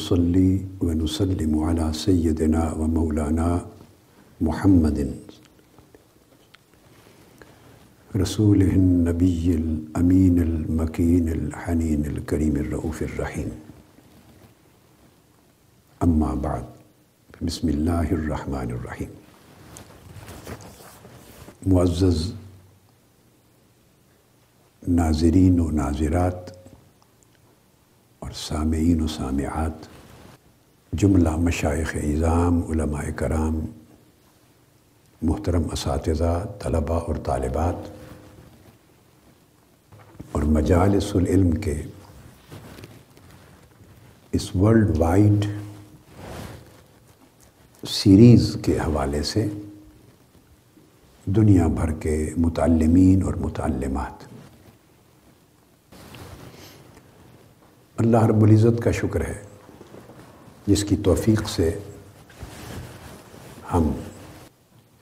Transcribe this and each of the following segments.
نحمده ونصلي ونسلم على سيدنا ومولانا محمد. رسوله النبي الأمين المكين الحنين الكريم الرؤوف الرحيم. أما بعد، بسم الله الرحمن الرحيم. معزز ناظرین و ناظرات اور سامعین و سامعات جملہ مشائق اظام علماء کرام، محترم اساتذہ، طلباء اور طالبات اور مجالس العلم کے اس ورلڈ وائڈ سیریز کے حوالے سے دنیا بھر کے متعلمین اور متعلمات۔ اللہ رب العزت کا شکر ہے جس کی توفیق سے ہم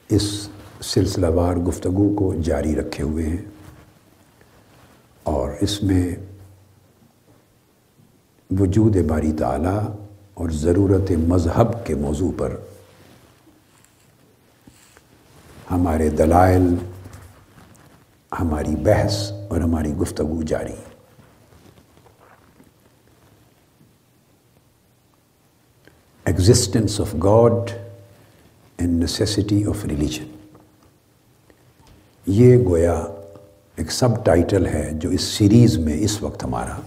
اس سلسلہ وار گفتگو کو جاری رکھے ہوئے ہیں اور اس میں وجود باری تعالیٰ اور ضرورت مذہب کے موضوع پر ہمارے دلائل، ہماری بحث اور ہماری گفتگو جاری existence of God and necessity of religion یہ گویا ایک سب ٹائٹل ہے جو اس سیریز میں اس وقت ہمارا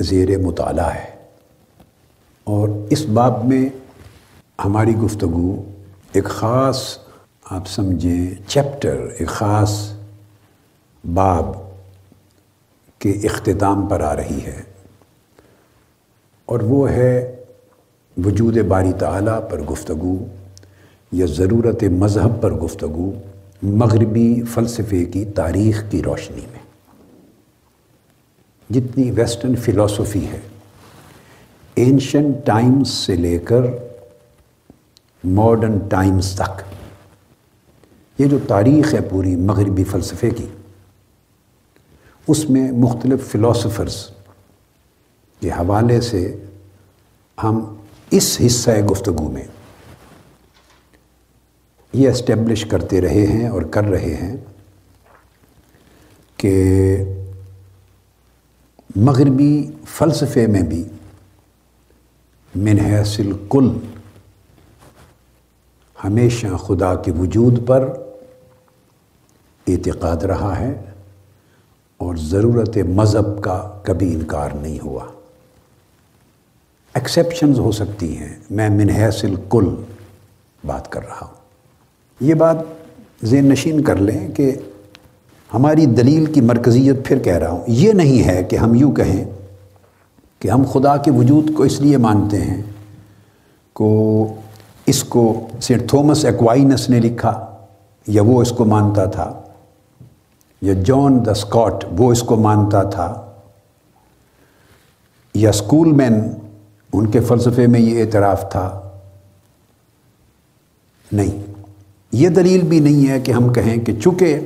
زیر مطالعہ ہے۔ اور اس باب میں ہماری گفتگو ایک خاص، آپ سمجھیں، چیپٹر، ایک خاص باب کے اختتام پر آ رہی ہے۔ اور وہ ہے وجود باری تعالیٰ پر گفتگو یا ضرورت مذہب پر گفتگو مغربی فلسفے کی تاریخ کی روشنی میں۔ جتنی ویسٹرن فلاسفی ہے اینشن ٹائمز سے لے کر ماڈرن ٹائمز تک، یہ جو تاریخ ہے پوری مغربی فلسفے کی، اس میں مختلف فلاسفرز کے حوالے سے ہم اس حصہ گفتگو میں یہ اسٹیبلش کرتے رہے ہیں اور کر رہے ہیں کہ مغربی فلسفے میں بھی منحص الکل ہمیشہ خدا کے وجود پر اعتقاد رہا ہے اور ضرورت مذہب کا کبھی انکار نہیں ہوا۔ ایکسیپشنز ہو سکتی ہیں۔ میں منحص الکل بات کر رہا ہوں۔ یہ بات ذہن نشین کر لیں کہ ہماری دلیل کی مرکزیت پھر کہہ رہا ہوں۔ یہ نہیں ہے کہ ہم یوں کہیں کہ ہم خدا کے وجود کو اس لیے مانتے ہیں کو اس کو سینٹ تھومس ایکوائنس نے لکھا یا وہ اس کو مانتا تھا، یا جان دا اسکاٹ وہ اس کو مانتا تھا، یا اسکول مین ان کے فلسفے میں یہ اعتراف تھا۔ نہیں، یہ دلیل بھی نہیں ہے کہ ہم کہیں کہ چونکہ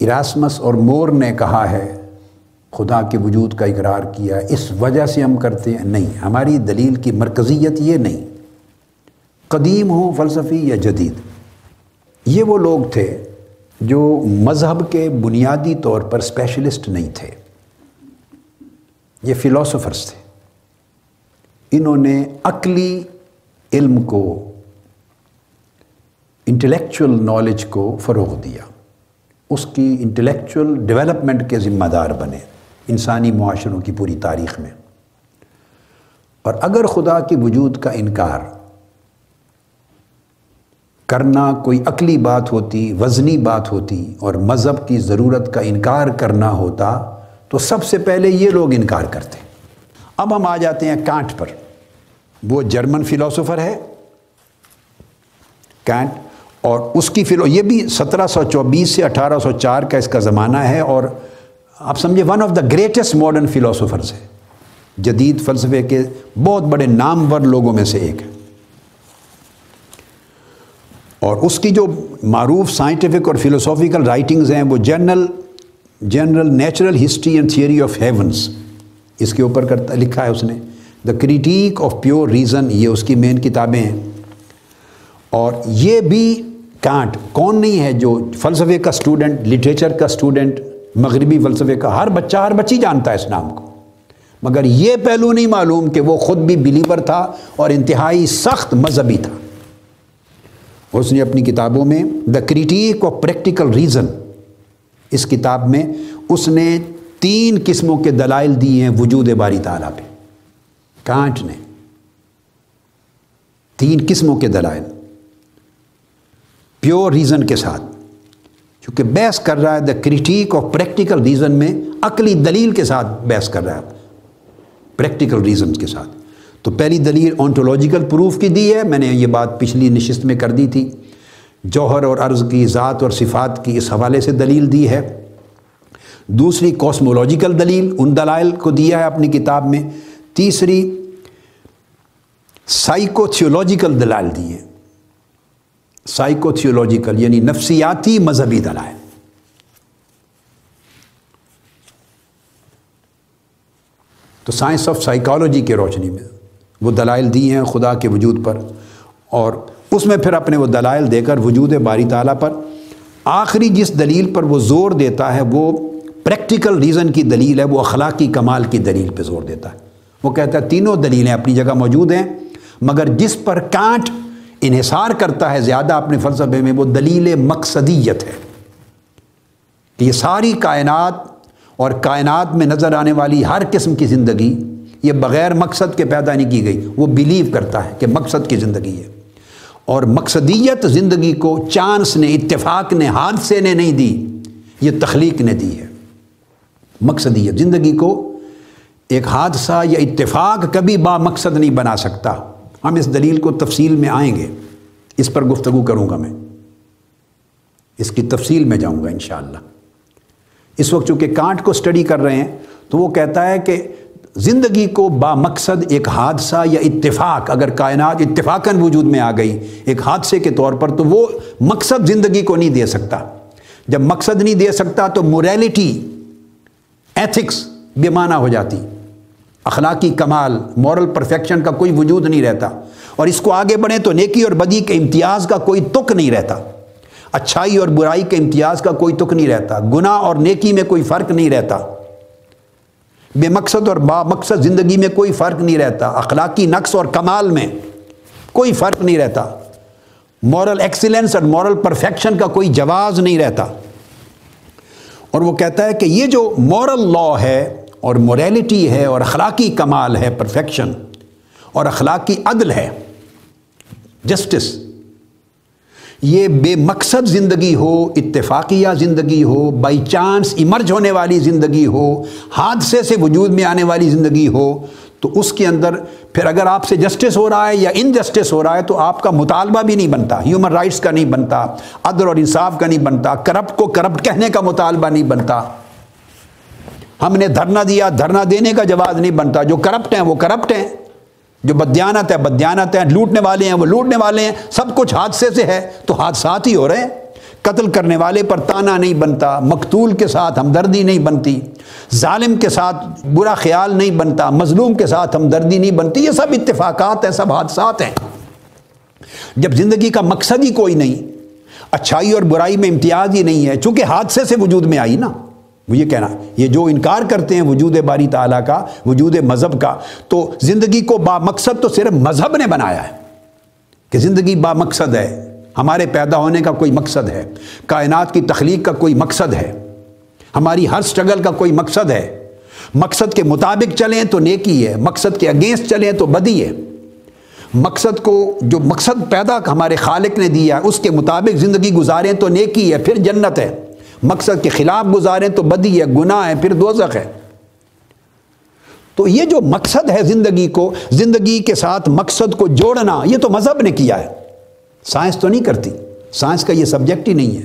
اراسمس اور مور نے کہا ہے، خدا کے وجود کا اقرار کیا، اس وجہ سے ہم کرتے ہیں۔ نہیں، ہماری دلیل کی مرکزیت یہ نہیں۔ قدیم ہو فلسفی یا جدید، یہ وہ لوگ تھے جو مذہب کے بنیادی طور پر اسپیشلسٹ نہیں تھے۔ یہ فلاسفرس تھے۔ انہوں نے عقلی علم کو انٹلیکچول نالج کو فروغ دیا۔ اس کی انٹلیکچول ڈیولپمنٹ کے ذمہ دار بنے۔ انسانی معاشروں کی پوری تاریخ میں۔ اور اگر خدا کے وجود کا انکار کرنا کوئی عقلی بات ہوتی، وزنی بات ہوتی اور مذہب کی ضرورت کا انکار کرنا ہوتا، تو سب سے پہلے یہ لوگ انکار کرتے۔ اب ہم آ جاتے ہیں کانٹ پر۔ وہ جرمن فلاسفر ہے کینٹ اور اس کی فلو یہ بھی سترہ سو چوبیس سے اٹھارہ سو چار کا اس کا زمانہ ہے اور آپ سمجھے one of the greatest modern philosophers ہے جدید فلسفے کے بہت بڑے نامور لوگوں میں سے ایک ہے اور اس کی جو معروف سائنٹیفک اور فلوسافیکل رائٹنگز ہیں وہ general general natural history and theory of heavens اس کے اوپر کرتا، لکھا ہے اس نے۔ The critique of pure reason یہ اس کی مین کتابیں ہیں۔ اور یہ بھی کانٹ۔ کون نہیں ہے جو فلسفے کا اسٹوڈنٹ لٹریچر کا اسٹوڈنٹ مغربی فلسفے کا، ہر بچہ، ہر بچی جانتا ہے اس نام کو۔ مگر یہ پہلو نہیں معلوم کہ وہ خود بھی بلیور تھا اور انتہائی سخت مذہبی تھا۔ اس نے اپنی کتابوں میں the critique of practical reason اس کتاب میں اس نے تین قسموں کے دلائل دیے ہیں وجود باری تعالیٰ پہ۔ کانٹ نے تین قسموں کے دلائل۔ پیور ریزن کے ساتھ۔ چونکہ بحث کر رہا ہے the critique of practical reason میں عقلی دلیل کے ساتھ بحث کر رہا ہے۔ پریکٹیکل ریزنز کے ساتھ۔ تو پہلی دلیل آنٹولوجیکل پروف کی دی ہے۔ میں نے یہ بات پچھلی نشست میں کر دی تھی۔ جوہر اور عرض کی ذات اور صفات کی اس حوالے سے دلیل دی ہے۔ دوسری کوسمولوجیکل دلیل، ان دلائل کو دیا ہے اپنی کتاب میں۔ تیسری سائیکو تھیولوجیکل دلائل دی ہے سائیکو تھیولوجیکل یعنی نفسیاتی مذہبی دلائل۔ تو سائنس آف سائیکالوجی کے روشنی میں وہ دلائل دی ہیں خدا کے وجود پر، اور اس میں پھر اپنے وہ دلائل دے کر وجود باری تعالیٰ پر، آخری جس دلیل پر وہ زور دیتا ہے وہ پریکٹیکل ریزن کی دلیل ہے، وہ اخلاقی کمال کی دلیل پہ زور دیتا ہے۔ وہ کہتا ہے، تینوں دلیلیں اپنی جگہ موجود ہیں، مگر جس پر کانٹ انحصار کرتا ہے زیادہ اپنے فلسفے میں، وہ دلیل مقصدیت ہے۔ کہ یہ ساری کائنات اور کائنات میں نظر آنے والی ہر قسم کی زندگی، یہ بغیر مقصد کے پیدا نہیں کی گئی، وہ بلیو کرتا ہے کہ مقصد کی زندگی ہے۔ اور مقصدیت زندگی کو چانس نے، اتفاق نے، حادثے نے نہیں دی، یہ تخلیق نے دی ہے۔ مقصدیت زندگی کو ایک حادثہ یا اتفاق کبھی با مقصد نہیں بنا سکتا۔ ہم اس دلیل کو تفصیل میں آئیں گے۔ اس پر گفتگو کروں گا میں۔ اس کی تفصیل میں جاؤں گا انشاءاللہ۔ اس وقت چونکہ کانٹ کو سٹڈی کر رہے ہیں، تو وہ کہتا ہے کہ زندگی کو با مقصد ایک حادثہ یا اتفاق، اگر کائنات اتفاقاً وجود میں آ گئی ایک حادثے کے طور پر، تو وہ مقصد زندگی کو نہیں دے سکتا۔ جب مقصد نہیں دے سکتا، تو موریلٹی ایتھکس بے معنی ہو جاتی۔ اخلاقی کمال مورل پرفیکشن کا کوئی وجود نہیں رہتا۔ اور اس کو آگے بڑھیں تو نیکی اور بدی کے امتیاز کا کوئی تک نہیں رہتا۔ اچھائی اور برائی کے امتیاز کا کوئی تک نہیں رہتا۔ گناہ اور نیکی میں کوئی فرق نہیں رہتا۔ بے مقصد اور با مقصد زندگی میں کوئی فرق نہیں رہتا۔ اخلاقی نقص اور کمال میں کوئی فرق نہیں رہتا۔ مورل ایکسیلنس اور مورل پرفیکشن کا کوئی جواز نہیں رہتا۔ اور وہ کہتا ہے کہ یہ جو مورل لا ہے اور موریلٹی ہے اور اخلاقی کمال ہے پرفیکشن اور اخلاقی عدل ہے جسٹس یہ بے مقصد زندگی ہو، اتفاقیہ زندگی ہو بائی چانس ایمرج ہونے والی زندگی ہو، حادثے سے وجود میں آنے والی زندگی ہو، تو اس کے اندر پھر اگر آپ سے جسٹس ہو رہا ہے یا انجسٹس ہو رہا ہے، تو آپ کا مطالبہ بھی نہیں بنتا ہیومن رائٹس کا نہیں بنتا، عدل اور انصاف کا نہیں بنتا کرپٹ کو کرپٹ کہنے کا مطالبہ نہیں بنتا۔ ہم نے دھرنا دیا، دھرنا دینے کا جواز نہیں بنتا۔ جو کرپٹ ہیں، وہ کرپٹ ہیں۔ جو بدیانت ہے بدیانت ہے لوٹنے والے ہیں، وہ لوٹنے والے ہیں۔ سب کچھ حادثے سے ہے، تو حادثات ہی ہو رہے ہیں۔ قتل کرنے والے پر تانا نہیں بنتا، مقتول کے ساتھ ہمدردی نہیں بنتی۔ ظالم کے ساتھ برا خیال نہیں بنتا، مظلوم کے ساتھ ہمدردی نہیں بنتی۔ یہ سب اتفاقات ہیں، سب حادثات ہیں۔ جب زندگی کا مقصد ہی کوئی نہیں، اچھائی اور برائی میں امتیاز ہی نہیں ہے، چونکہ حادثے سے وجود میں آئی نا۔ وہ یہ کہنا، یہ جو انکار کرتے ہیں وجود باری تعالیٰ کا، وجود مذہب کا، تو زندگی کو با مقصد تو صرف مذہب نے بنایا ہے کہ زندگی با مقصد ہے۔ ہمارے پیدا ہونے کا کوئی مقصد ہے، کائنات کی تخلیق کا کوئی مقصد ہے، ہماری ہر سٹرگل کا کوئی مقصد ہے۔ مقصد کے مطابق چلیں تو نیکی ہے، مقصد کے اگینسٹ چلیں تو بدی ہے۔ مقصد کو جو مقصد پیدا ہمارے خالق نے دیا ہے اس کے مطابق زندگی گزاریں تو نیکی ہے، پھر جنت ہے۔ مقصد کے خلاف گزاریں تو بدی ہے، گناہ ہے، پھر دوزخ ہے۔ تو یہ جو مقصد ہے زندگی کو، زندگی کے ساتھ مقصد کو جوڑنا، یہ تو مذہب نے کیا ہے۔ سائنس تو نہیں کرتی۔ سائنس کا یہ سبجیکٹ ہی نہیں ہے۔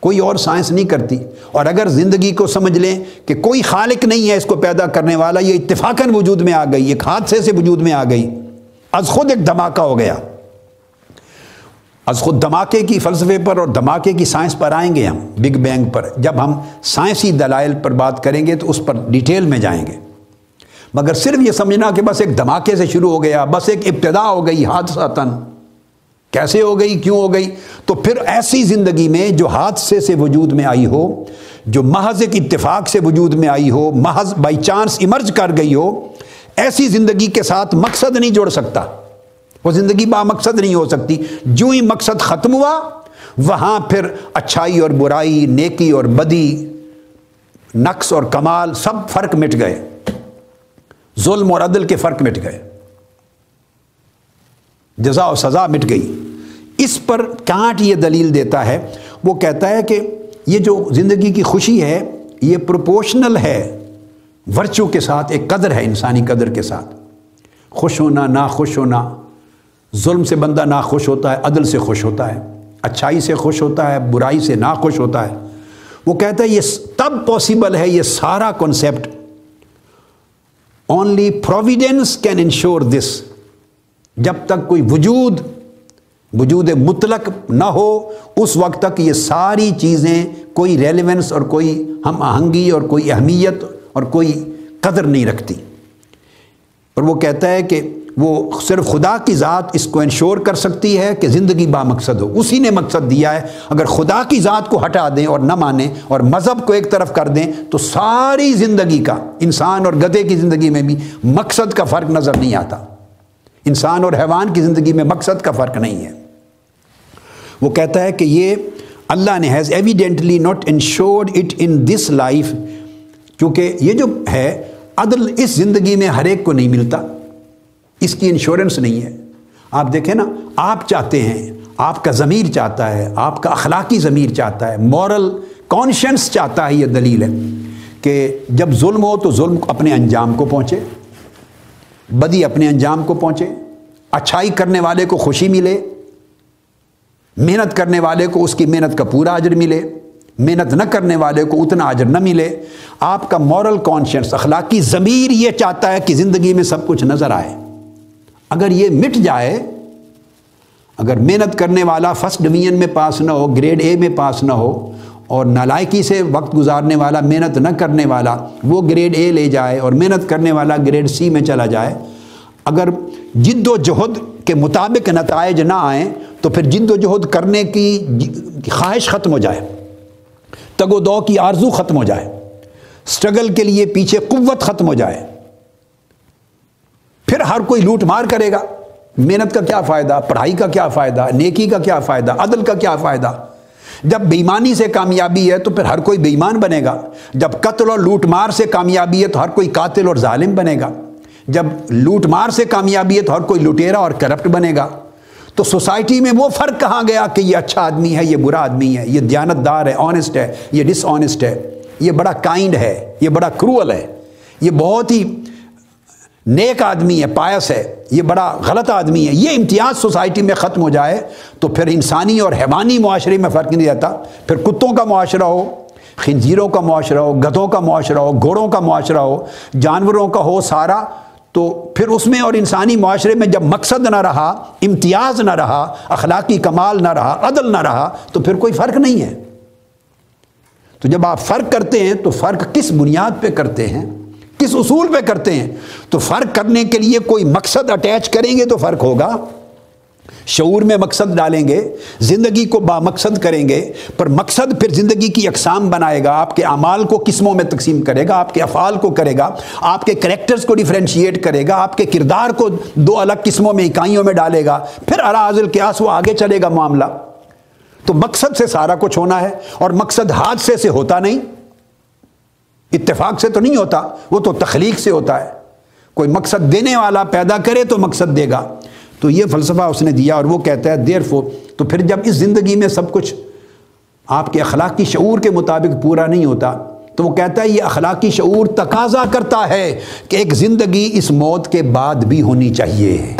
کوئی اور سائنس نہیں کرتی۔ اور اگر زندگی کو سمجھ لیں کہ کوئی خالق نہیں ہے اس کو پیدا کرنے والا، یہ اتفاقاً وجود میں آ گئی، ایک حادثے سے وجود میں آ گئی۔ از خود ایک دھماکہ ہو گیا۔ از خود دھماکے کی فلسفے پر اور دھماکے کی سائنس پر آئیں گے ہم بگ بینگ پر۔ جب ہم سائنسی دلائل پر بات کریں گے تو اس پر ڈیٹیل میں جائیں گے۔ مگر صرف یہ سمجھنا کہ بس ایک دھماکے سے شروع ہو گیا، بس ایک ابتدا ہو گئی حادثہ تن کیسے ہو گئی؟ کیوں ہو گئی؟ تو پھر ایسی زندگی میں جو حادثے سے وجود میں آئی ہو، جو محض ایک اتفاق سے وجود میں آئی ہو، محض بائی چانس ایمرج کر گئی ہو، ایسی زندگی کے ساتھ مقصد نہیں جوڑ سکتا۔ وہ زندگی با مقصد نہیں ہو سکتی۔ جو ہی مقصد ختم ہوا، وہاں پھر اچھائی اور برائی، نیکی اور بدی، نقص اور کمال سب فرق مٹ گئے۔ ظلم اور عدل کے فرق مٹ گئے۔ جزا و سزا مٹ گئی۔ اس پر کانٹ یہ دلیل دیتا ہے، وہ کہتا ہے کہ یہ جو زندگی کی خوشی ہے، یہ پروپورشنل ہے۔ ورچو کے ساتھ ایک قدر ہے، انسانی قدر کے ساتھ۔ خوش ہونا نہ خوش ہونا۔ ظلم سے بندہ نہ خوش ہوتا ہے، عدل سے خوش ہوتا ہے، اچھائی سے خوش ہوتا ہے، برائی سے نہ خوش ہوتا ہے۔ وہ کہتا ہے، یہ تب پاسبل ہے، یہ سارا concept only providence can ensure this جب تک کوئی وجود وجود مطلق نہ ہو، اس وقت تک یہ ساری چیزیں کوئی ریلیونس اور کوئی ہم آہنگی اور کوئی اہمیت اور کوئی قدر نہیں رکھتی۔ اور وہ کہتا ہے کہ وہ صرف خدا کی ذات اس کو انشور کر سکتی ہے کہ زندگی با مقصد ہو۔ اسی نے مقصد دیا ہے۔ اگر خدا کی ذات کو ہٹا دیں اور نہ مانیں اور مذہب کو ایک طرف کر دیں تو ساری زندگی کا، انسان اور گدے کی زندگی میں بھی مقصد کا فرق نظر نہیں آتا۔ انسان اور حیوان کی زندگی میں مقصد کا فرق نہیں ہے۔ وہ کہتا ہے کہ یہ اللہ نے has evidently not ensured it in this life کیونکہ یہ جو ہے، عدل اس زندگی میں ہر ایک کو نہیں ملتا۔ اس کی انشورنس نہیں ہے۔ آپ دیکھیں نا، آپ چاہتے ہیں، آپ کا ضمیر چاہتا ہے، آپ کا اخلاقی ضمیر چاہتا ہے، مورل کانشنس چاہتا ہے یہ دلیل ہے کہ جب ظلم ہو تو ظلم اپنے انجام کو پہنچے، بدی اپنے انجام کو پہنچے، اچھائی کرنے والے کو خوشی ملے، محنت کرنے والے کو اس کی محنت کا پورا اجر ملے، محنت نہ کرنے والے کو اتنا اجر نہ ملے۔ آپ کا مورل کانشنس اخلاقی ضمیر یہ چاہتا ہے کہ زندگی میں سب کچھ نظر آئے۔ اگر یہ مٹ جائے، اگر محنت کرنے والا فرسٹ ڈویژن میں پاس نہ ہو گریڈ اے میں پاس نہ ہو، اور نالائکی سے وقت گزارنے والا، محنت نہ کرنے والا وہ گریڈ اے لے جائے اور محنت کرنے والا گریڈ سی میں چلا جائے، اگر جد و جہد کے مطابق نتائج نہ آئیں، تو پھر جد و جہد کرنے کی خواہش ختم ہو جائے، تگ و دو کی آرزو ختم ہو جائے سٹرگل کے لیے پیچھے قوت ختم ہو جائے۔ پھر ہر کوئی لوٹ مار کرے گا۔ محنت کا کیا فائدہ؟ پڑھائی کا کیا فائدہ؟ نیکی کا کیا فائدہ؟ عدل کا کیا فائدہ؟ جب بےمانی سے کامیابی ہے تو پھر ہر کوئی بےمان بنے گا۔ جب قتل اور لوٹ مار سے کامیابی ہے تو ہر کوئی قاتل اور ظالم بنے گا۔ جب لوٹ مار سے کامیابی ہے تو ہر کوئی لٹیرا اور کرپٹ بنے گا۔ تو سوسائٹی میں وہ فرق کہاں گیا کہ یہ اچھا آدمی ہے، یہ برا آدمی ہے؟ یہ دیانت دار ہے آنےسٹ ہے، یہ ڈس آنےسٹ ہے۔ یہ بڑا کائنڈ ہے، یہ بڑا کروول ہے۔ یہ بہت ہی نیک آدمی ہے، پایس ہے، یہ بڑا غلط آدمی ہے، یہ امتیاز سوسائٹی میں ختم ہو جائے تو پھر انسانی اور حیوانی معاشرے میں فرق نہیں رہتا۔ پھر کتوں کا معاشرہ ہو، خنزیروں کا معاشرہ ہو، گدھوں کا معاشرہ ہو، گھوڑوں کا معاشرہ ہو، جانوروں کا ہو سارا، تو پھر اس میں اور انسانی معاشرے میں جب مقصد نہ رہا، امتیاز نہ رہا، اخلاقی کمال نہ رہا، عدل نہ رہا، تو پھر کوئی فرق نہیں ہے۔ تو جب آپ فرق کرتے ہیں، تو فرق کس بنیاد پہ کرتے ہیں؟ کس اصول پہ کرتے ہیں؟ تو فرق کرنے کے لیے کوئی مقصد اٹیچ کریں گے تو فرق ہوگا۔ شعور میں مقصد ڈالیں گے، زندگی کو با مقصد کریں گے، پر مقصد پھر زندگی کی اقسام بنائے گا۔ آپ کے اعمال کو قسموں میں تقسیم کرے گا، آپ کے افعال کو کرے گا، آپ کے کریکٹرز کو ڈیفرینشیٹ کرے گا، آپ کے کردار کو دو الگ قسموں میں، اکائیوں میں ڈالے گا۔ پھر اراضل کے آس وہ آگے چلے گا معاملہ۔ تو مقصد سے سارا کچھ ہونا ہے اور مقصد حادثے سے ہوتا نہیں۔ اتفاق سے تو نہیں ہوتا، وہ تو تخلیق سے ہوتا ہے۔ کوئی مقصد دینے والا پیدا کرے تو مقصد دے گا۔ تو یہ فلسفہ اس نے دیا اور وہ کہتا ہے دیر فو تو پھر جب اس زندگی میں سب کچھ آپ کے اخلاقی شعور کے مطابق پورا نہیں ہوتا، تو وہ کہتا ہے، یہ اخلاقی شعور تقاضا کرتا ہے کہ ایک زندگی اس موت کے بعد بھی ہونی چاہیے۔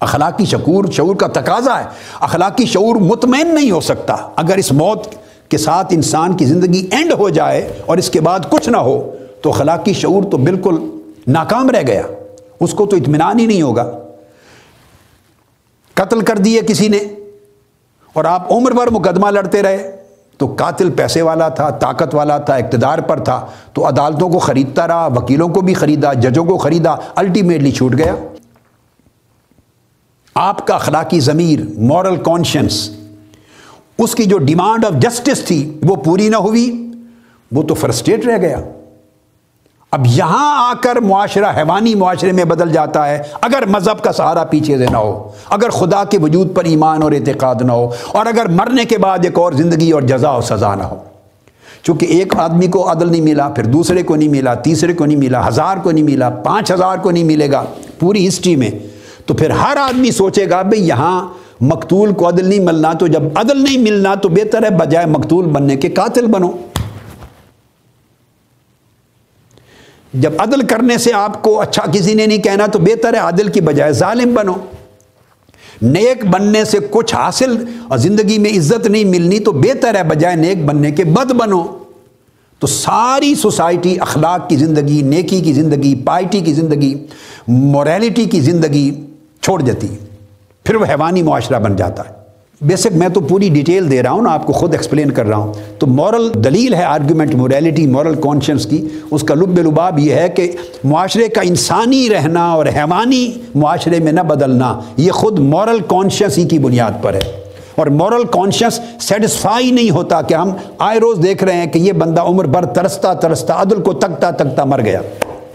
اخلاقی شعور شعور کا تقاضا ہے۔ اخلاقی شعور مطمئن نہیں ہو سکتا۔ اگر اس موت کے ساتھ انسان کی زندگی اینڈ ہو جائے اور اس کے بعد کچھ نہ ہو، تو اخلاقی شعور تو بالکل ناکام رہ گیا۔ اس کو تو اطمینان ہی نہیں ہوگا۔ قتل کر دیے کسی نے اور آپ عمر بھر مقدمہ لڑتے رہے، تو قاتل پیسے والا تھا، طاقت والا تھا، اقتدار پر تھا، تو عدالتوں کو خریدتا رہا، وکیلوں کو بھی خریدا، ججوں کو خریدا الٹیمیٹلی چھوٹ گیا۔ آپ کا اخلاقی ضمیر مورل کانشنس اس کی جو ڈیمانڈ آف جسٹس تھی، وہ پوری نہ ہوئی، وہ تو فرسٹریٹ رہ گیا۔ اب یہاں آ کر معاشرہ حیوانی معاشرے میں بدل جاتا ہے۔ اگر مذہب کا سہارا پیچھے سے نہ ہو، اگر خدا کے وجود پر ایمان اور اعتقاد نہ ہو، اور اگر مرنے کے بعد ایک اور زندگی اور جزا و سزا نہ ہو۔ چونکہ ایک آدمی کو عدل نہیں ملا، پھر دوسرے کو نہیں ملا، تیسرے کو نہیں ملا، ہزار کو نہیں ملا، پانچ ہزار کو نہیں ملے گا۔ پوری ہسٹری میں تو پھر ہر آدمی سوچے گا، بھئی یہاں مقتول کو عدل نہیں ملنا تو جب عدل نہیں ملنا تو بہتر ہے بجائے مقتول بننے کے قاتل بنو۔ جب عدل کرنے سے آپ کو اچھا کسی نے نہیں کہنا تو بہتر ہے عادل کی بجائے ظالم بنو۔ نیک بننے سے کچھ حاصل اور زندگی میں عزت نہیں ملنی تو بہتر ہے بجائے نیک بننے کے بد بنو۔ تو ساری سوسائٹی، اخلاق کی زندگی، نیکی کی زندگی، پائٹی کی زندگی موریلٹی کی زندگی چھوڑ دیتی۔ پھر وہ حیوانی معاشرہ بن جاتا ہے۔ بیسک میں تو پوری ڈیٹیل دے رہا ہوں نا آپ کو خود ایکسپلین کر رہا ہوں۔ تو مورل دلیل ہے آرگومنٹ موریلٹی مورل کانشنس کی۔ اس کا لب لباب یہ ہے کہ معاشرے کا انسانی رہنا اور حیوانی معاشرے میں نہ بدلنا، یہ خود مورل کانشنس ہی کی بنیاد پر ہے۔ اور مورل کانشنس سیٹسفائی نہیں ہوتا کہ ہم آئے روز دیکھ رہے ہیں کہ یہ بندہ عمر بھر ترستا ترستا، عدل کو تکتا تکتا مر گیا۔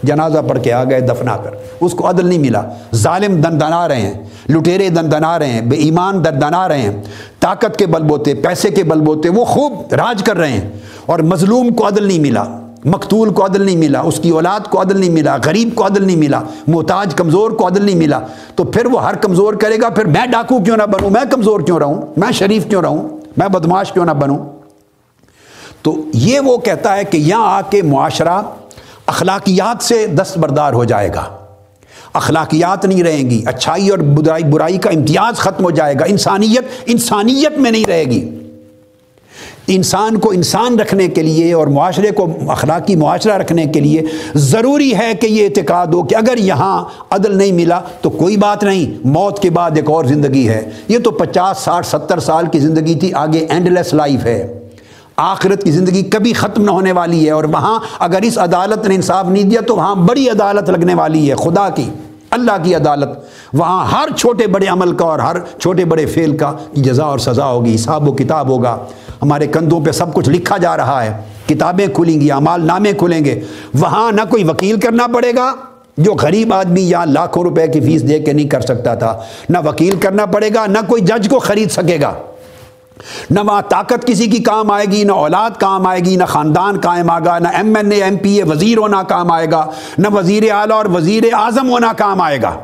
جنازہ پڑھ کے آ گئے دفنا کر۔ اس کو عدل نہیں ملا۔ ظالم دن دنا رہے ہیں، لٹیرے دن دنا رہے ہیں، بے ایمان در دنا رہے ہیں۔ طاقت کے بل بوتے، پیسے کے بل بوتے، وہ خوب راج کر رہے ہیں۔ اور مظلوم کو عدل نہیں ملا، مقتول کو عدل نہیں ملا، اس کی اولاد کو عدل نہیں ملا، غریب کو عدل نہیں ملا، محتاج کمزور کو عدل نہیں ملا۔ تو پھر وہ ہر کمزور کرے گا، پھر میں ڈاکو کیوں نہ بنوں؟ میں کمزور کیوں رہوں؟ میں شریف کیوں رہوں؟ میں بدماش کیوں نہ بنوں؟ تو یہ وہ کہتا ہے کہ یہاں آ کے معاشرہ اخلاقیات سے دستبردار ہو جائے گا۔ اخلاقیات نہیں رہیں گی، اچھائی اور برائی برائی کا امتیاز ختم ہو جائے گا۔ انسانیت انسانیت میں نہیں رہے گی۔ انسان کو انسان رکھنے کے لیے اور معاشرے کو اخلاقی معاشرہ رکھنے کے لیے ضروری ہے کہ یہ اعتقاد ہو کہ اگر یہاں عدل نہیں ملا تو کوئی بات نہیں، موت کے بعد ایک اور زندگی ہے۔ یہ تو پچاس، ساٹھ، ستر سال کی زندگی تھی، آگے اینڈ لیس لائف ہے۔ آخرت کی زندگی کبھی ختم نہ ہونے والی ہے اور وہاں اگر اس عدالت نے انصاف نہیں دیا تو وہاں بڑی عدالت لگنے والی ہے، خدا کی، اللہ کی عدالت۔ وہاں ہر چھوٹے بڑے عمل کا اور ہر چھوٹے بڑے فعل کا جزا اور سزا ہوگی، حساب و کتاب ہوگا۔ ہمارے کندھوں پہ سب کچھ لکھا جا رہا ہے، کتابیں کھلیں گی، اعمال نامے کھلیں گے۔ وہاں نہ کوئی وکیل کرنا پڑے گا جو غریب آدمی یہاں لاکھوں روپے کی فیس دے کے نہیں کر سکتا تھا۔ نہ وکیل کرنا پڑے گا، نہ کوئی جج کو خرید سکے گا۔ نہ وہاں طاقت کسی کی کام آئے گی، نہ اولاد کام آئے گی، نہ خاندان قائم آگا، نہ M N A, M P A, وزیر ہونا کام آئے گا، نہ وزیر اعلیٰ اور وزیر اعظم ہونا کام آئے گا۔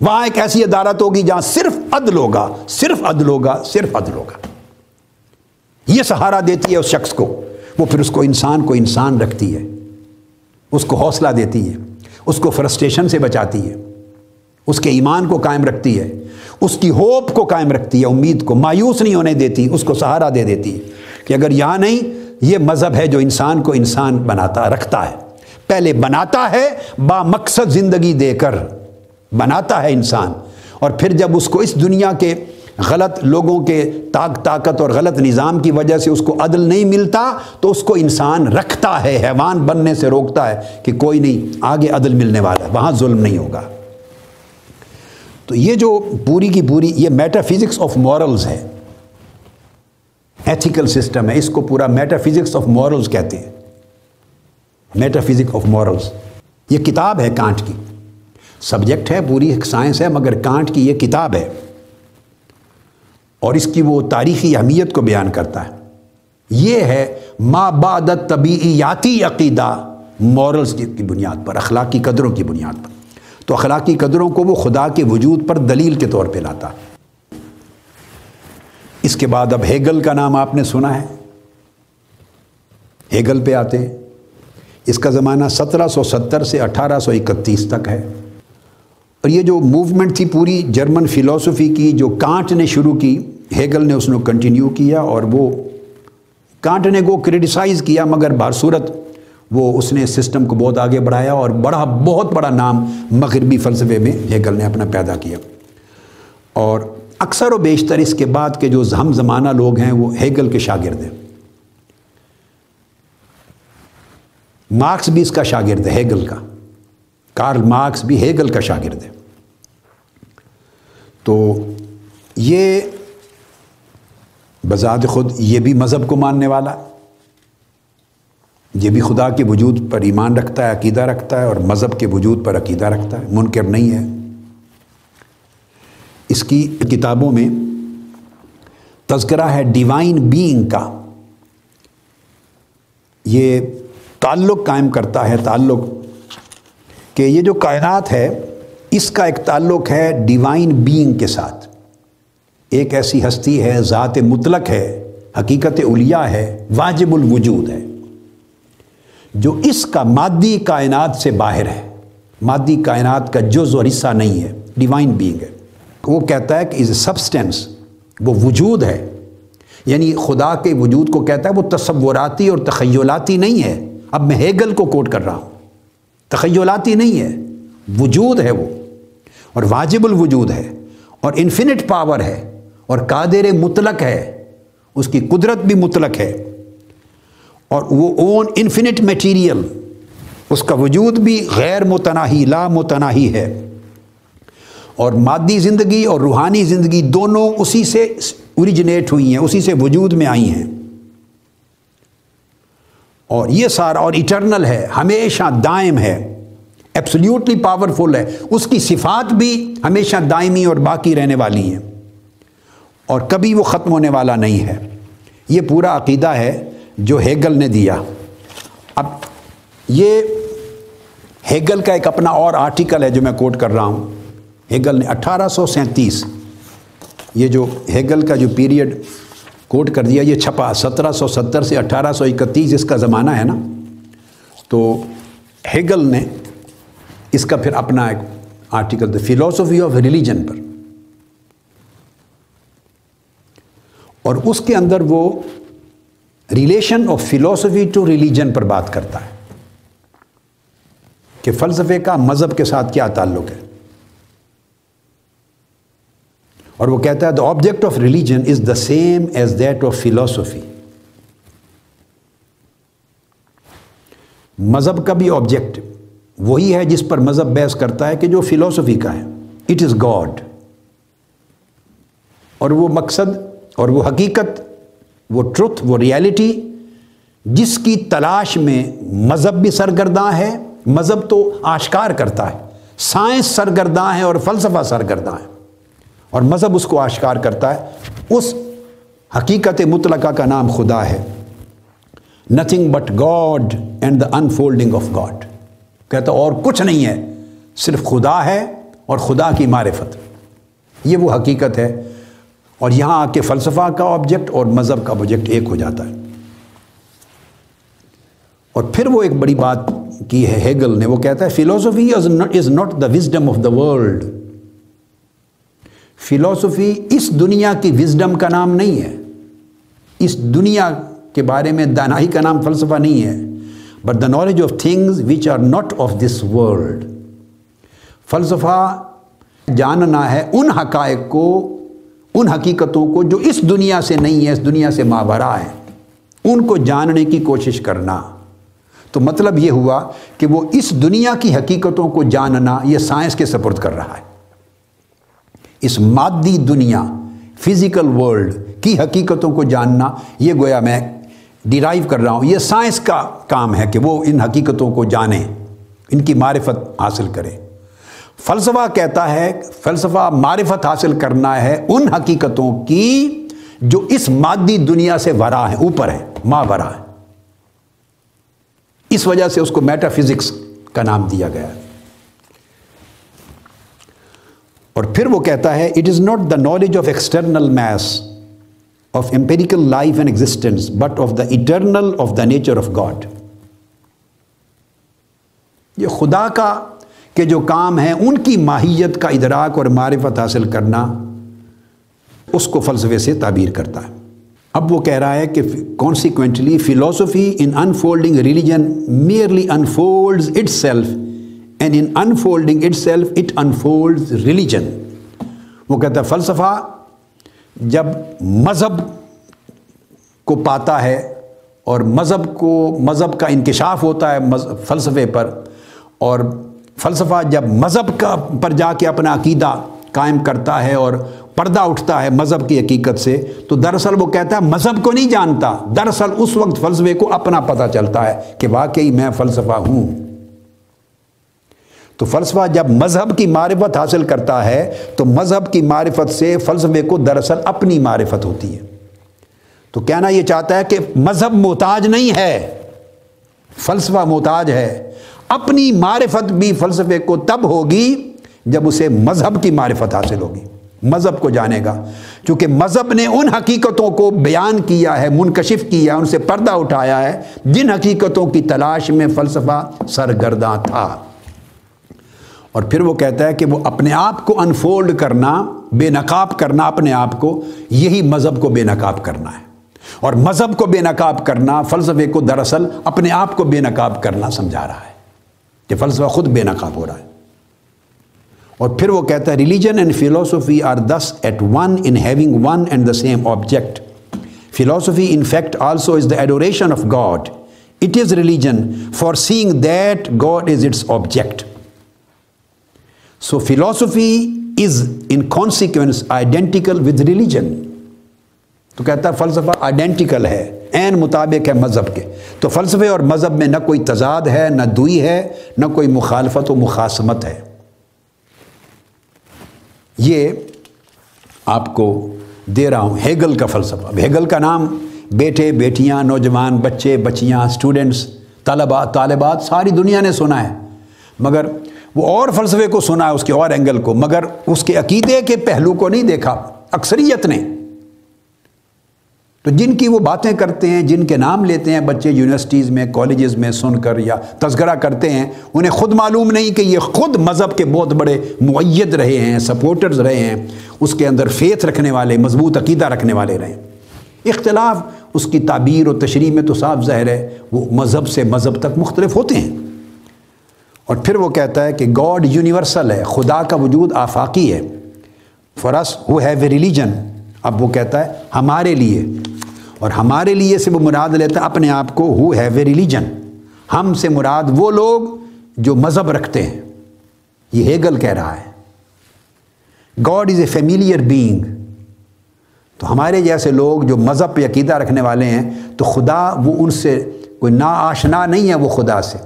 وہاں ایک ایسی عدالت ہوگی جہاں صرف عدل ہوگا، صرف عدل ہوگا، صرف عدل ہوگا۔ یہ سہارا دیتی ہے اس شخص کو۔ وہ پھر اس کو انسان کو انسان رکھتی ہے۔ اس کو حوصلہ دیتی ہے۔ اس کو فرسٹریشن سے بچاتی ہے۔ اس کے ایمان کو قائم رکھتی ہے، اس کی ہوپ کو قائم رکھتی ہے، امید کو مایوس نہیں ہونے دیتی، اس کو سہارا دے دیتی ہے۔ کہ اگر یہاں نہیں، یہ مذہب ہے جو انسان کو انسان بناتا، رکھتا ہے۔ پہلے بناتا ہے، با مقصد زندگی دے کر بناتا ہے انسان۔ اور پھر جب اس کو اس دنیا کے غلط لوگوں کے طاق، طاقت اور غلط نظام کی وجہ سے اس کو عدل نہیں ملتا، تو اس کو انسان رکھتا ہے، حیوان بننے سے روکتا ہے کہ کوئی نہیں، آگے عدل ملنے والا ہے، وہاں ظلم نہیں ہوگا۔ تو یہ جو پوری کی پوری یہ میٹا فزکس آف مورلز ہے ایتھیکل سسٹم ہے، اس کو پورا میٹا فزکس آف مورلز کہتے ہیں۔ میٹا فزکس آف مورلز یہ کتاب ہے کانٹ کی۔ سبجیکٹ ہے، پوری ایک سائنس ہے، مگر کانٹ کی یہ کتاب ہے۔ اور اس کی وہ تاریخی اہمیت کو بیان کرتا ہے۔ یہ ہے ما بعد طبیعیاتی عقیدہ مورلز کی بنیاد پر، اخلاقی قدروں کی بنیاد پر۔ تو اخلاقی قدروں کو وہ خدا کے وجود پر دلیل کے طور پہ لاتا۔ اس کے بعد اب ہیگل کا نام آپ نے سنا ہے۔ ہیگل پہ آتے اس کا زمانہ سترہ سو ستر سے اٹھارہ سو اکتیس تک ہے۔ اور یہ جو موومنٹ تھی پوری جرمن فلاسفی کی جو کانٹ نے شروع کی، ہیگل نے اس نے کنٹینیو کیا اور وہ کانٹ نے کو کرٹیسائز کیا، مگر بار صورت وہ اس نے سسٹم کو بہت آگے بڑھایا اور بڑا بہت بڑا نام مغربی فلسفے میں ہیگل نے اپنا پیدا کیا۔ اور اکثر و بیشتر اس کے بعد کے جو ہم زمانہ لوگ ہیں وہ ہیگل کے شاگرد ہیں۔ مارکس بھی اس کا شاگرد ہے، ہیگل کا۔ کارل مارکس بھی ہیگل کا شاگرد ہے۔ تو یہ بذات خود یہ بھی مذہب کو ماننے والا۔ یہ بھی خدا کے وجود پر ایمان رکھتا ہے، عقیدہ رکھتا ہے اور مذہب کے وجود پر عقیدہ رکھتا ہے، منکر نہیں ہے۔ اس کی کتابوں میں تذکرہ ہے ڈیوائن بینگ کا۔ یہ تعلق قائم کرتا ہے، تعلق کہ یہ جو کائنات ہے، اس کا ایک تعلق ہے ڈیوائن بینگ کے ساتھ۔ ایک ایسی ہستی ہے، ذات مطلق ہے، حقیقت اولیاء ہے، واجب الوجود ہے۔ جو اس کا مادی کائنات سے باہر ہے۔ مادی کائنات کا جز اور حصہ نہیں ہے ڈیوائن بینگ ہے۔ وہ کہتا ہے کہ از اے سبسٹینس وہ وجود ہے۔ یعنی خدا کے وجود کو کہتا ہے وہ تصوراتی اور تخیلاتی نہیں ہے۔ اب میں ہیگل کو کوٹ کر رہا ہوں۔ تخیلاتی نہیں ہے، وجود ہے وہ۔ اور واجب الوجود ہے، اور انفینٹ پاور ہے، اور قادر مطلق ہے۔ اس کی قدرت بھی مطلق ہے۔ اور وہ اون انفینٹ میٹیریل اس کا وجود بھی غیر متناہی، لا متناہی ہے۔ اور مادی زندگی اور روحانی زندگی دونوں اسی سے اوریجنیٹ ہوئی ہیں، اسی سے وجود میں آئی ہیں۔ اور یہ سارا اور ایٹرنل ہے، ہمیشہ دائم ہے۔ ایپسلیوٹلی پاورفل ہے۔ اس کی صفات بھی ہمیشہ دائمی اور باقی رہنے والی ہیں۔ اور کبھی وہ ختم ہونے والا نہیں ہے۔ یہ پورا عقیدہ ہے۔ جو ہیگل نے دیا۔ اب یہ ہیگل کا ایک اپنا اور آرٹیکل ہے جو میں کوٹ کر رہا ہوں۔ ہیگل نے اٹھارہ سو سینتیس یہ جو ہیگل کا جو پیریڈ کوٹ کر دیا، یہ چھپا سترہ سو ستر سے اٹھارہ سو اکتیس اس کا زمانہ ہے نا۔ تو ہیگل نے اس کا پھر اپنا ایک article the philosophy of religion پر۔ اور اس کے اندر وہ relation of philosophy to religion پر بات کرتا ہے کہ فلسفے کا مذہب کے ساتھ کیا تعلق ہے۔ اور وہ کہتا ہے the object of religion is the same as that of philosophy مذہب کا بھی آبجیکٹ وہی ہے جس پر مذہب بحث کرتا ہے کہ جو فلاسفی کا ہے۔ اٹ از گاڈ اور وہ مقصد اور وہ حقیقت وہ ٹروتھ وہ ریالٹی جس کی تلاش میں مذہب بھی سرگرداں ہے، مذہب تو آشکار کرتا ہے۔ سائنس سرگرداں ہے اور فلسفہ سرگرداں ہے۔ اور مذہب اس کو آشکار کرتا ہے۔ اس حقیقت مطلقہ کا نام خدا ہے۔ Nothing but God and the unfolding of God کہتا اور کچھ نہیں ہے، صرف خدا ہے اور خدا کی معرفت۔ یہ وہ حقیقت ہے اور یہاں آ کے فلسفہ کا آبجیکٹ اور مذہب کا آبجیکٹ ایک ہو جاتا ہے۔ اور پھر وہ ایک بڑی بات کی ہے ہیگل نے، وہ کہتا ہے philosophy is not the wisdom of the world philosophy اس دنیا کی وزڈم کا نام نہیں ہے۔ اس دنیا کے بارے میں دانائی کا نام فلسفہ نہیں ہے۔ But the knowledge of things which are not of this world فلسفہ جاننا ہے ان حقائق کو ان حقیقتوں کو جو اس دنیا سے نہیں ہے اس دنیا سے مابرا ہے ان کو جاننے کی کوشش کرنا۔ تو مطلب یہ ہوا کہ وہ اس دنیا کی حقیقتوں کو جاننا یہ سائنس کے سپرد کر رہا ہے۔ اس مادی دنیا فزیکل ورلڈ کی حقیقتوں کو جاننا، یہ گویا میں ڈیرائیو کر رہا ہوں۔ یہ سائنس کا کام ہے کہ وہ ان حقیقتوں کو جانیں ان کی معرفت حاصل کرے۔ فلسفہ کہتا ہے، فلسفہ معرفت حاصل کرنا ہے ان حقیقتوں کی جو اس مادی دنیا سے ورا ہے اوپر ہے ماں ورا ہے اس وجہ سے اس کو میٹا فزکس کا نام دیا گیا۔ اور پھر وہ کہتا ہے it is not the knowledge of external mass of empirical life and existence but of the eternal of the nature of God یہ خدا کا کہ جو کام ہیں ان کی ماہیت کا ادراک اور معرفت حاصل کرنا اس کو فلسفے سے تعبیر کرتا ہے۔ اب وہ کہہ رہا ہے کہ consequently philosophy in unfolding religion merely unfolds itself and in unfolding itself it unfolds religion وہ کہتا ہے فلسفہ جب مذہب کو پاتا ہے اور مذہب کو مذہب کا انکشاف ہوتا ہے فلسفے پر اور فلسفہ جب مذہب کا پر جا کے اپنا عقیدہ قائم کرتا ہے اور پردہ اٹھتا ہے مذہب کی حقیقت سے، تو دراصل وہ کہتا ہے، مذہب کو نہیں جانتا۔ دراصل اس وقت فلسفے کو اپنا پتہ چلتا ہے کہ واقعی میں فلسفہ ہوں۔ تو فلسفہ جب مذہب کی معرفت حاصل کرتا ہے، تو مذہب کی معرفت سے فلسفے کو دراصل اپنی معرفت ہوتی ہے۔ تو کہنا یہ چاہتا ہے کہ مذہب محتاج نہیں ہے۔ فلسفہ محتاج ہے۔ اپنی معرفت بھی فلسفے کو تب ہوگی جب اسے مذہب کی معرفت حاصل ہوگی۔ مذہب کو جانے گا۔ چونکہ مذہب نے ان حقیقتوں کو بیان کیا ہے، منکشف کیا ان سے پردہ اٹھایا ہے، جن حقیقتوں کی تلاش میں فلسفہ سرگرداں تھا۔ اور پھر وہ کہتا ہے کہ وہ اپنے آپ کو انفولڈ کرنا، بے نقاب کرنا اپنے آپ کو، یہی مذہب کو بے نقاب کرنا ہے۔ اور مذہب کو بے نقاب کرنا، فلسفے کو دراصل اپنے آپ کو بے نقاب کرنا سمجھا رہا ہے۔ کہ فلسفہ خود بے نقاب ہو رہا ہے۔ اور پھر وہ کہتا ہے religion and philosophy are this at one in having one and the same object philosophy in fact also is the adoration of God it is religion for seeing that God is its object so philosophy is in consequence identical with religion تو کہتا ہے فلسفہ identical ہے N مطابق ہے مذہب کے۔ تو فلسفے اور مذہب میں نہ کوئی تضاد ہے، نہ دوئی ہے، نہ کوئی مخالفت و مخاسمت ہے۔ یہ آپ کو دے رہا ہوں ہیگل کا فلسفہ۔ ہیگل کا نام بیٹے، بیٹیاں، نوجوان، بچے، بچیاں اسٹوڈنٹس طالبات طالبات، ساری دنیا نے سنا ہے۔ مگر وہ اور فلسفے کو سنا ہے، اس کے اور اینگل کو۔ مگر اس کے عقیدے کے پہلو کو نہیں دیکھا، اکثریت نے۔ تو جن کی وہ باتیں کرتے ہیں، جن کے نام لیتے ہیں، بچے یونیورسٹیز میں، کالجز میں سن کر یا تذکرہ کرتے ہیں، انہیں خود معلوم نہیں کہ یہ خود مذہب کے بہت بڑے معید رہے ہیں، سپورٹرز رہے ہیں، اس کے اندر فیتھ رکھنے والے، مضبوط عقیدہ رکھنے والے رہے ہیں۔ اختلاف، اس کی تعبیر و تشریح میں تو صاف ظاہر ہے، وہ مذہب سے مذہب تک مختلف ہوتے ہیں۔ اور پھر وہ کہتا ہے کہ گاڈ یونیورسل ہے، خدا کا وجود آفاقی ہے۔ For us who have a religion اب وہ کہتا ہے ہمارے لیے اور ہمارے لیے سے وہ مراد لیتا ہے اپنے آپ کو ہو ہیو اے ریلیجن ہم سے مراد وہ لوگ جو مذہب رکھتے ہیں۔ یہ ہیگل کہہ رہا ہے۔ God is a familiar being تو ہمارے جیسے لوگ جو مذہب پہ عقیدہ رکھنے والے ہیں، تو خدا وہ ان سے، کوئی نا آشنا نہیں ہے وہ خدا سے۔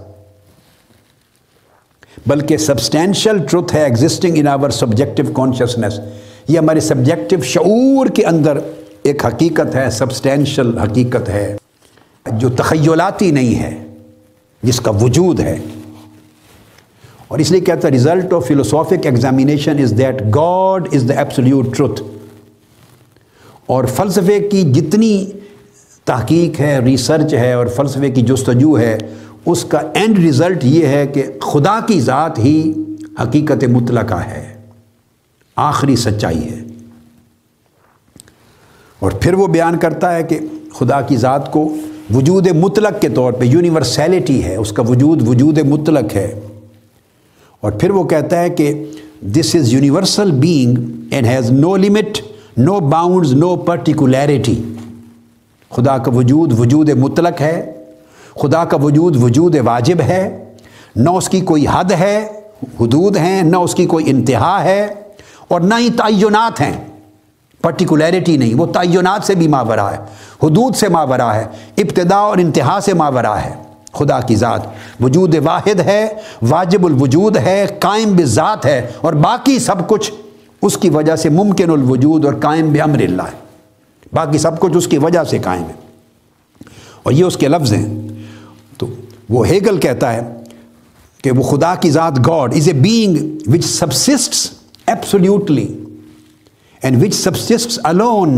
بلکہ سبسٹینشل ٹروتھ ہے existing in our subjective consciousness یہ ہمارے سبجیکٹو شعور کے اندر ایک حقیقت ہے سبسٹینشل حقیقت ہے، جو تخیلاتی نہیں ہے، جس کا وجود ہے۔ اور اس لیے کہتا ہے result of philosophic examination is that God is the absolute truth اور فلسفے کی جتنی تحقیق ہے ریسرچ ہے، اور فلسفے کی جستجو ہے، اس کا اینڈ ریزلٹ یہ ہے کہ خدا کی ذات ہی حقیقت مطلقہ ہے، آخری سچائی ہے۔ اور پھر وہ بیان کرتا ہے کہ خدا کی ذات کو وجود مطلق کے طور پہ یونیورسیلٹی ہے، اس کا وجود وجود مطلق ہے۔ اور پھر وہ کہتا ہے کہ this is universal being and has no limit no bounds no particularity خدا کا وجود وجود مطلق ہے، خدا کا وجود وجود واجب ہے، نہ اس کی کوئی حد ہے، حدود ہیں، نہ اس کی کوئی انتہا ہے، اور نہ ہی تعینات ہیں۔ پرٹیکولیرٹی نہیں، وہ تعینات سے بھی ماورا ہے، حدود سے ماورا ہے، ابتدا اور انتہا سے ماورا ہے۔ خدا کی ذات، وجود واحد ہے، واجب الوجود ہے، قائم بذات ہے اور باقی سب کچھ اس کی وجہ سے ممکن الوجود اور قائم بمر اللہ ہے۔ باقی سب کچھ اس کی وجہ سے قائم ہے۔ اور یہ اس کے لفظ ہیں۔ تو وہ ہیگل کہتا ہے کہ وہ خدا کی ذات God is a being which subsists absolutely and which subsists alone.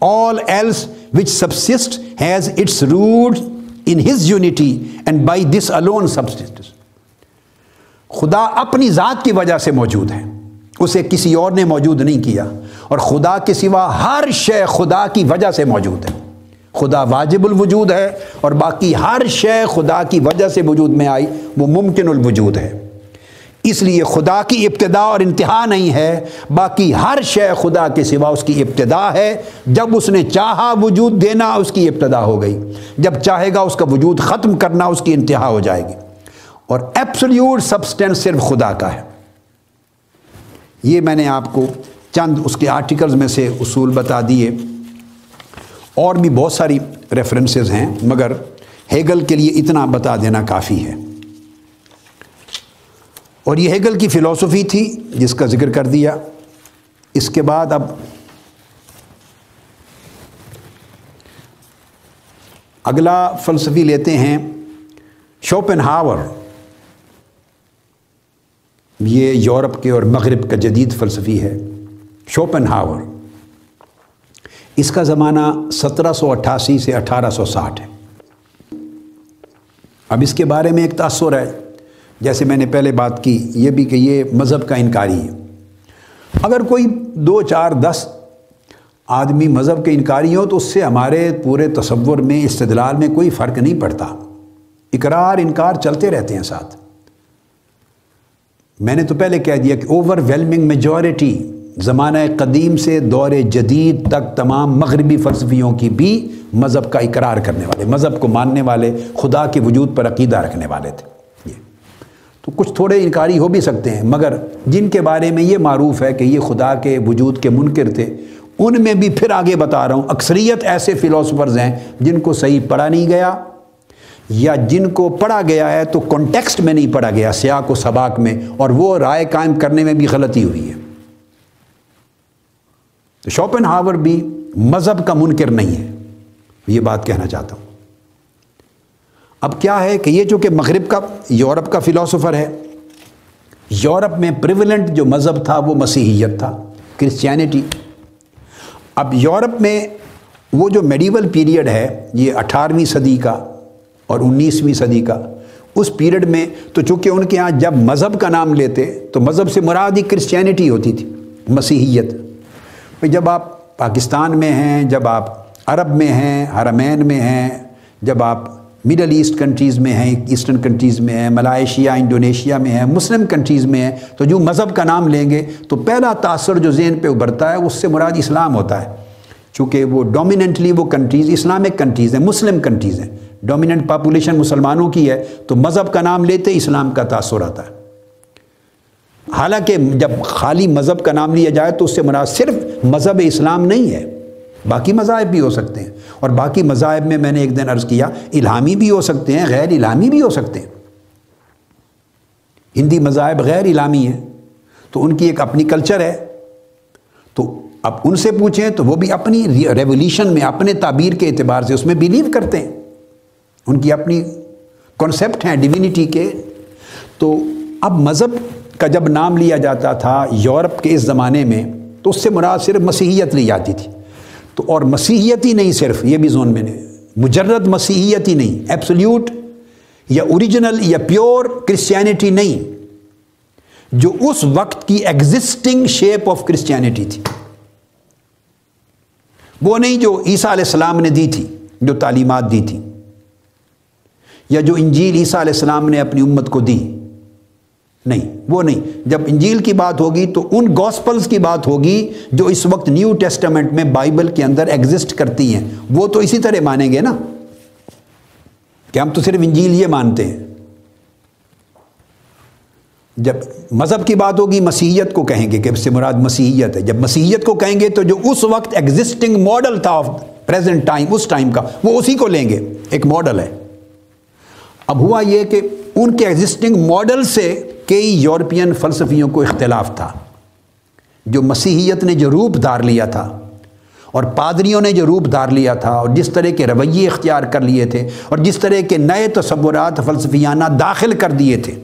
All else which subsists has its root in his unity and by this alone subsists. خدا اپنی ذات کی وجہ سے موجود ہے اسے کسی اور نے موجود نہیں کیا اور خدا کے سوا ہر شے خدا کی وجہ سے موجود ہے خدا واجب الوجود ہے اور باقی ہر شے خدا کی وجہ سے وجود میں آئی، وہ ممکن الوجود ہے اس لیے خدا کی ابتدا اور انتہا نہیں ہے، باقی ہر شے خدا کے سوا اس کی ابتدا ہے۔ جب اس نے چاہا وجود دینا، اس کی ابتدا ہو گئی۔ جب چاہے گا، اس کا وجود ختم کرنا، اس کی انتہا ہو جائے گی۔ اور ایپسلیوٹ سبسٹینس صرف خدا کا ہے۔ یہ میں نے آپ کو چند اس کے آرٹیکلز میں سے اصول بتا دیے۔ اور بھی بہت ساری ریفرنسز ہیں، مگر ہیگل کے لیے اتنا بتا دینا کافی ہے۔ اور یہ ہیگل کی فلسفی تھی جس کا ذکر کر دیا۔ اس کے بعد اب اگلا فلسفی لیتے ہیں شوپن ہاور یہ یورپ کے اور مغرب کا جدید فلسفی ہے۔ شوپن ہاور اس کا زمانہ سترہ سو اٹھاسی سے اٹھارہ سو ساٹھ ہے۔ اب اس کے بارے میں ایک تاثر ہے۔ جیسے میں نے پہلے بات کی، یہ بھی کہ یہ مذہب کا انکاری ہے۔ اگر کوئی دو، چار، دس آدمی مذہب کے انکاری ہوں تو اس سے ہمارے پورے تصور میں، استدلال میں کوئی فرق نہیں پڑتا۔ اقرار، انکار چلتے رہتے ہیں ساتھ۔ میں نے تو پہلے کہہ دیا کہ اوور ویلمنگ میجورٹی زمانہ قدیم سے دور جدید تک تمام مغربی فلسفیوں کی بھی مذہب کا اقرار کرنے والے، مذہب کو ماننے والے، خدا کے وجود پر عقیدہ رکھنے والے تھے۔ تو کچھ تھوڑے انکاری ہو بھی سکتے ہیں، مگر جن کے بارے میں یہ معروف ہے کہ یہ خدا کے وجود کے منکر تھے، ان میں بھی پھر آگے بتا رہا ہوں، اکثریت ایسے فلاسفرز ہیں جن کو صحیح پڑھا نہیں گیا یا جن کو پڑھا گیا ہے تو کانٹیکسٹ میں نہیں پڑھا گیا، سیاق و سباق میں، اور وہ رائے قائم کرنے میں بھی غلطی ہوئی ہے۔ تو شوپن ہاور بھی مذہب کا منکر نہیں ہے، یہ بات کہنا چاہتا ہوں۔ اب کیا ہے کہ یہ جو کہ مغرب کا، یورپ کا فلاسفر ہے، یورپ میں پریولنٹ جو مذہب تھا وہ مسیحیت تھا کرسچینٹی اب یورپ میں وہ جو میڈیول پیریڈ ہے، یہ اٹھارہویں صدی کا اور انیسویں صدی کا، اس پیریڈ میں تو چونکہ ان کے ہاں جب مذہب کا نام لیتے، تو مذہب سے مراد ہی کرسچینٹی ہوتی تھی، مسیحیت۔ جب آپ پاکستان میں ہیں، جب آپ عرب میں ہیں، حرمین میں ہیں، جب آپ مڈل ایسٹ کنٹریز میں ہیں ایسٹرن کنٹریز میں ہیں ملائیشیا انڈونیشیا میں ہیں مسلم کنٹریز میں ہیں، تو جو مذہب کا نام لیں گے، تو پہلا تاثر جو ذہن پہ ابھرتا ہے، اس سے مراد اسلام ہوتا ہے۔ چونکہ وہ ڈومیننٹلی وہ کنٹریز اسلامک کنٹریز ہیں مسلم کنٹریز ہیں۔ ڈومیننٹ پاپولیشن مسلمانوں کی ہے، تو مذہب کا نام لیتے اسلام کا تاثر آتا ہے۔ حالانکہ جب خالی مذہب کا نام لیا جائے، تو اس سے مراد صرف مذہب اسلام نہیں ہے، باقی مذاہب بھی ہو سکتے ہیں۔ اور باقی مذاہب میں میں نے ایک دن عرض کیا، الہامی بھی ہو سکتے ہیں، غیر الہامی بھی ہو سکتے ہیں۔ ہندی مذاہب غیر الہامی ہیں، تو ان کی ایک اپنی کلچر ہے۔ تو اب ان سے پوچھیں تو وہ بھی اپنی ریولیوشن میں، اپنے تعبیر کے اعتبار سے اس میں بلیو کرتے ہیں۔ ان کی اپنی کانسیپٹ ہیں ڈیوینٹی کے۔ تو اب مذہب کا جب نام لیا جاتا تھا یورپ کے اس زمانے میں، تو اس سے مراد صرف مسیحیت لی جاتی تھی۔ تو اور مسیحیت ہی نہیں صرف، یہ بھی زون میں نے۔ مجرد مسیحیت ہی نہیں ایپسلیوٹ یا اوریجنل یا پیور کرسچینٹی نہیں، جو اس وقت کی ایگزسٹنگ شیپ آف کرسچینٹی تھی۔ وہ نہیں جو عیسیٰ علیہ السلام نے دی تھی، جو تعلیمات دی تھی، یا جو انجیل عیسیٰ علیہ السلام نے اپنی امت کو دی۔ نہیں، وہ نہیں۔ جب انجیل کی بات ہوگی تو ان گوسپلز کی بات ہوگی جو اس وقت نیو ٹیسٹمنٹ میں بائبل کے اندر ایگزسٹ کرتی ہیں۔ وہ تو اسی طرح مانیں گے نا۔ کہ ہم تو صرف انجیل یہ مانتے ہیں۔ جب مذہب کی بات ہوگی، مسیحیت کو کہیں گے کہ اس سے مراد مسیحیت ہے۔ جب مسیحیت کو کہیں گے تو جو اس وقت ایگزسٹنگ ماڈل تھا آف پریزنٹ ٹائم اس ٹائم کا، وہ اسی کو لیں گے۔ ایک ماڈل ہے۔ اب ہوا یہ کہ ان کے ایگزسٹنگ ماڈل سے کئی یورپین فلسفیوں کو اختلاف تھا، جو مسیحیت نے جو روپ دار لیا تھا اور پادریوں نے جو روپ دار لیا تھا اور جس طرح کے رویے اختیار کر لیے تھے اور جس طرح کے نئے تصورات فلسفیانہ داخل کر دیے تھے۔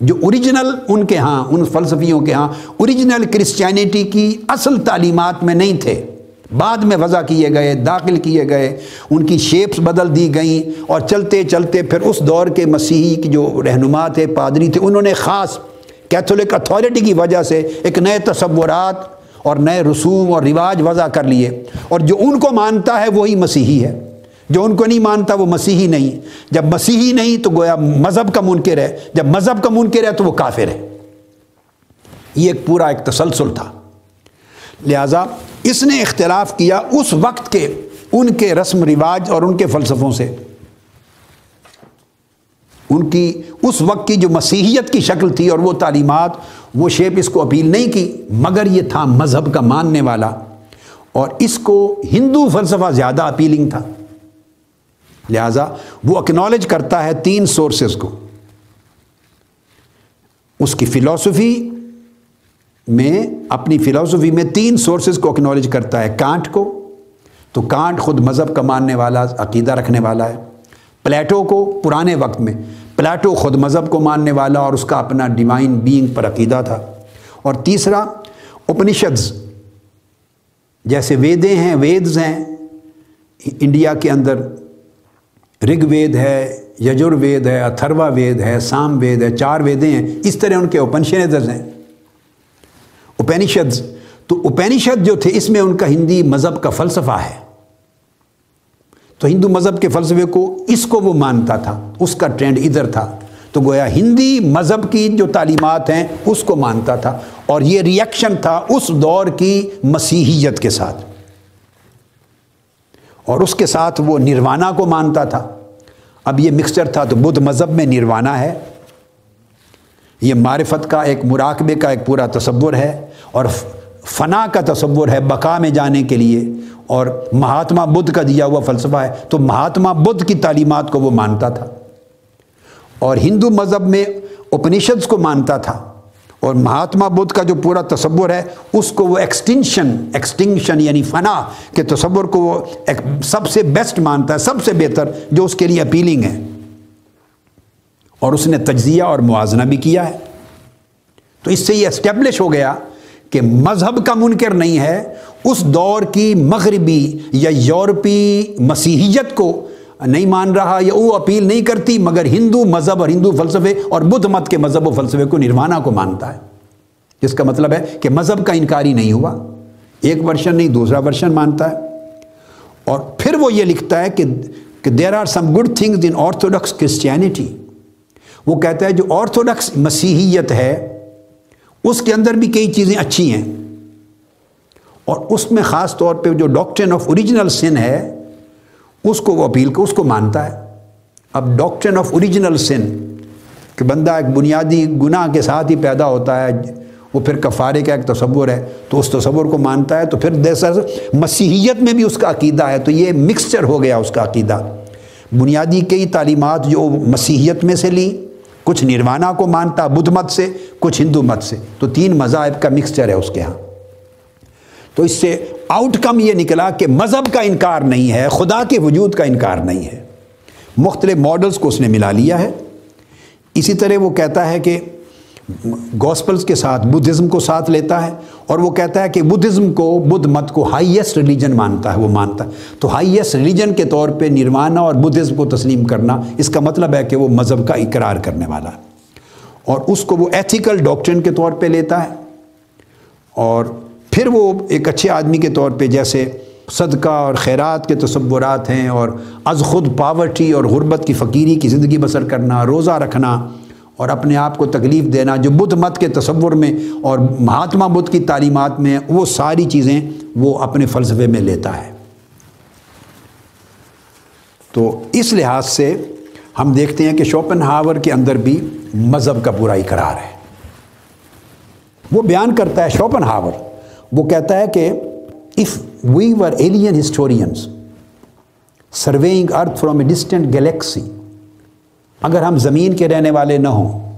جو اوریجنل ان کے ہاں ان فلسفیوں کے ہاں اوریجنل کرسچینٹی کی اصل تعلیمات میں نہیں تھے۔ بعد میں وضع کیے گئے، داخل کیے گئے، ان کی شیپس بدل دی گئیں اور چلتے چلتے پھر اس دور کے مسیحی کی جو رہنما تھے، پادری تھے، انہوں نے خاص کیتھولک اتھارٹی کی وجہ سے ایک نئے تصورات اور نئے رسوم اور رواج وضع کر لیے۔ اور جو ان کو مانتا ہے وہی مسیحی ہے۔ جو ان کو نہیں مانتا وہ مسیحی نہیں۔ جب مسیحی نہیں تو گویا مذہب کا منکر ہے۔ جب مذہب کا منکر ہے تو وہ کافر ہے۔ یہ ایک پورا ایک تسلسل تھا۔ لہذا اس نے اختلاف کیا اس وقت کے ان کے رسم رواج اور ان کے فلسفوں سے۔ ان کی اس وقت کی جو مسیحیت کی شکل تھی اور وہ تعلیمات، وہ شیپ اس کو اپیل نہیں کی، مگر یہ تھا مذہب کا ماننے والا۔ اور اس کو ہندو فلسفہ زیادہ اپیلنگ تھا۔ لہذا وہ اکنالج کرتا ہے تین سورسز کو۔ اس کی فلاسفی میں اپنی فلاسفی میں تین سورسز کو اکنالج کرتا ہے، کانٹ کو، تو کانٹ خود مذہب کا ماننے والا، عقیدہ رکھنے والا ہے۔ پلیٹو کو پرانے وقت میں، پلیٹو خود مذہب کو ماننے والا اور اس کا اپنا ڈیوائن بینگ پر عقیدہ تھا۔ اور تیسرا اپنیشدز جیسے ویدے ہیں، ویدز ہیں۔ انڈیا کے اندر رگ وید ہے یجر وید ہے اتھروا وید ہے، سام وید ہے، چار ویدے ہیں۔ اس طرح ان کے اوپنشدز ہیں۔ اپینیشدز تو اپینیشد جو تھے، اس میں ان کا ہندی مذہب کا فلسفہ ہے۔ تو ہندو مذہب کے فلسفے کو اس کو وہ مانتا تھا، اس کا ٹرینڈ ادھر تھا۔ تو گویا ہندی مذہب کی جو تعلیمات ہیں، اس کو مانتا تھا۔ اور یہ ریئیکشن تھا اس دور کی مسیحیت کے ساتھ۔ اور اس کے ساتھ وہ نروانا کو مانتا تھا۔ اب یہ مکسچر تھا تو بدھ مذہب میں نروانا ہے۔ یہ معرفت کا ایک مراقبے کا ایک پورا تصور ہے اور فنا کا تصور ہے بقا میں جانے کے لیے اور مہاتما بدھ کا دیا ہوا فلسفہ ہے تو مہاتما بدھ کی تعلیمات کو وہ مانتا تھا اور ہندو مذہب میں اپنیشدس کو مانتا تھا اور مہاتما بدھ کا جو پورا تصور ہے اس کو وہ ایکسٹنشن ایکسٹنکشن یعنی فنا کے تصور کو وہ سب سے بیسٹ مانتا ہے، سب سے بہتر جو اس کے لیے اپیلنگ ہے۔ اور اس نے تجزیہ اور موازنہ بھی کیا ہے۔ تو اس سے یہ اسٹیبلش ہو گیا کہ مذہب کا منکر نہیں ہے، اس دور کی مغربی یا یورپی مسیحیت کو نہیں مان رہا یا وہ اپیل نہیں کرتی، مگر ہندو مذہب اور ہندو فلسفے اور بدھ مت کے مذہب و فلسفے کو نروانا کو مانتا ہے۔ جس کا مطلب ہے کہ مذہب کا انکاری نہیں ہوا، ایک ورشن نہیں، دوسرا ورشن مانتا ہے۔ اور پھر وہ یہ لکھتا ہے کہ there are some good things in orthodox Christianity وہ کہتا ہے جو آرتھوڈکس مسیحیت ہے، اس کے اندر بھی کئی چیزیں اچھی ہیں۔ اور اس میں خاص طور پہ جو ڈاکٹرن آف اوریجنل سن ہے، اس کو وہ اپیل کو اس کو مانتا ہے۔ اب ڈاکٹرن آف اوریجنل سن کہ بندہ ایک بنیادی گناہ کے ساتھ ہی پیدا ہوتا ہے، وہ پھر کفارے کا ایک تصور ہے۔ تو اس تصور کو مانتا ہے، تو پھر دیسر مسیحیت میں بھی اس کا عقیدہ ہے۔ تو یہ مکسچر ہو گیا اس کا عقیدہ۔ بنیادی کئی تعلیمات جو مسیحیت میں سے لی۔ کچھ نروانا کو مانتا بدھ مت سے، کچھ ہندو مت سے۔ تو تین مذاہب کا مکسچر ہے اس کے ہاں تو اس سے آؤٹ کم یہ نکلا کہ مذہب کا انکار نہیں ہے، خدا کے وجود کا انکار نہیں ہے۔ مختلف ماڈلز کو اس نے ملا لیا ہے۔ اسی طرح وہ کہتا ہے کہ گوسپلز کے ساتھ بدھزم کو ساتھ لیتا ہے اور وہ کہتا ہے کہ بدھزم کو بدھ مت کو ہائیسٹ ریلیجن مانتا ہے، وہ مانتا ہے۔ تو ہائیسٹ ریلیجن کے طور پہ نروانا اور بدھزم کو تسلیم کرنا، اس کا مطلب ہے کہ وہ مذہب کا اقرار کرنے والا ہے۔ اور اس کو وہ ایتھیکل ڈاکٹرن کے طور پہ لیتا ہے۔ اور پھر وہ ایک اچھے آدمی کے طور پہ جیسے صدقہ اور خیرات کے تصورات ہیں اور از خود پاورٹی اور غربت کی فقیری کی زندگی بسر کرنا، روزہ رکھنا اور اپنے آپ کو تکلیف دینا، جو بدھ مت کے تصور میں اور مہاتما بدھ کی تعلیمات میں وہ ساری چیزیں وہ اپنے فلسفے میں لیتا ہے۔ تو اس لحاظ سے ہم دیکھتے ہیں کہ شوپن ہاور کے اندر بھی مذہب کا پورا اقرار ہے۔ وہ بیان کرتا ہے شوپن ہاور وہ کہتا ہے کہ if we were alien historians surveying earth from a distant galaxy اگر ہم زمین کے رہنے والے نہ ہوں،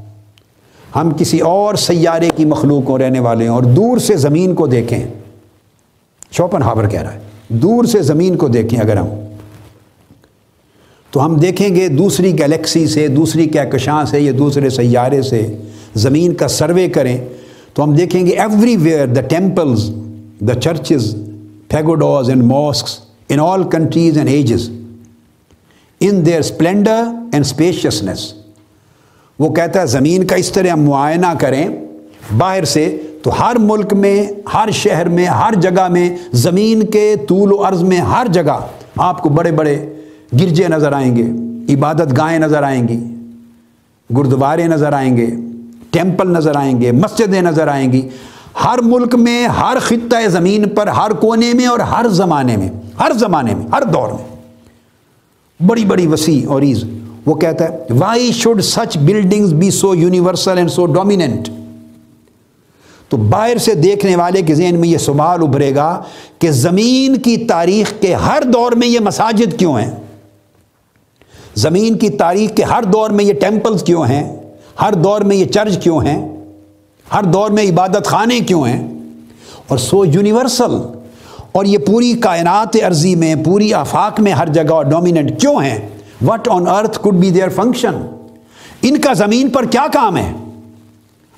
ہم کسی اور سیارے کی مخلوق کو رہنے والے ہوں اور دور سے زمین کو دیکھیں۔ شوپن ہاور کہہ رہا ہے، دور سے زمین کو دیکھیں اگر ہم۔ تو ہم دیکھیں گے دوسری گلیکسی سے، دوسری کہکشاں سے، یا دوسرے سیارے سے زمین کا سروے کریں۔ تو ہم دیکھیں گے everywhere the temples the churches pagodas and mosques in all countries and ages in their splendour and spaciousness وہ کہتا ہے، زمین کا اس طرح ہم معائنہ کریں، باہر سے تو ہر ملک میں، ہر شہر میں، ہر جگہ میں، زمین کے طول و عرض میں، ہر جگہ آپ کو بڑے بڑے گرجے نظر آئیں گے، عبادت گاہیں نظر آئیں گی، گردوارے نظر آئیں گے، ٹیمپل نظر آئیں گے، مسجدیں نظر آئیں گی۔ ہر ملک میں، ہر خطہ زمین پر، ہر کونے میں اور ہر زمانے میں، ہر زمانے میں، ہر دور میں۔ بڑی بڑی وسیع اور عیز وہ کہتا ہے why should such buildings be so universal and so dominant تو باہر سے دیکھنے والے کے ذہن میں یہ سوال ابھرے گا کہ زمین کی تاریخ کے ہر دور میں یہ مساجد کیوں ہیں؟ زمین کی تاریخ کے ہر دور میں یہ ٹیمپلز کیوں ہیں؟ ہر دور میں یہ چرچ کیوں ہیں؟ ہر دور میں عبادت خانے کیوں ہیں؟ اور سو یونیورسل اور یہ پوری کائنات عرضی میں، پوری آفاق میں ہر جگہ اور ڈومیننٹ کیوں ہیں؟ What on earth could be their function ان کا زمین پر کیا کام ہے؟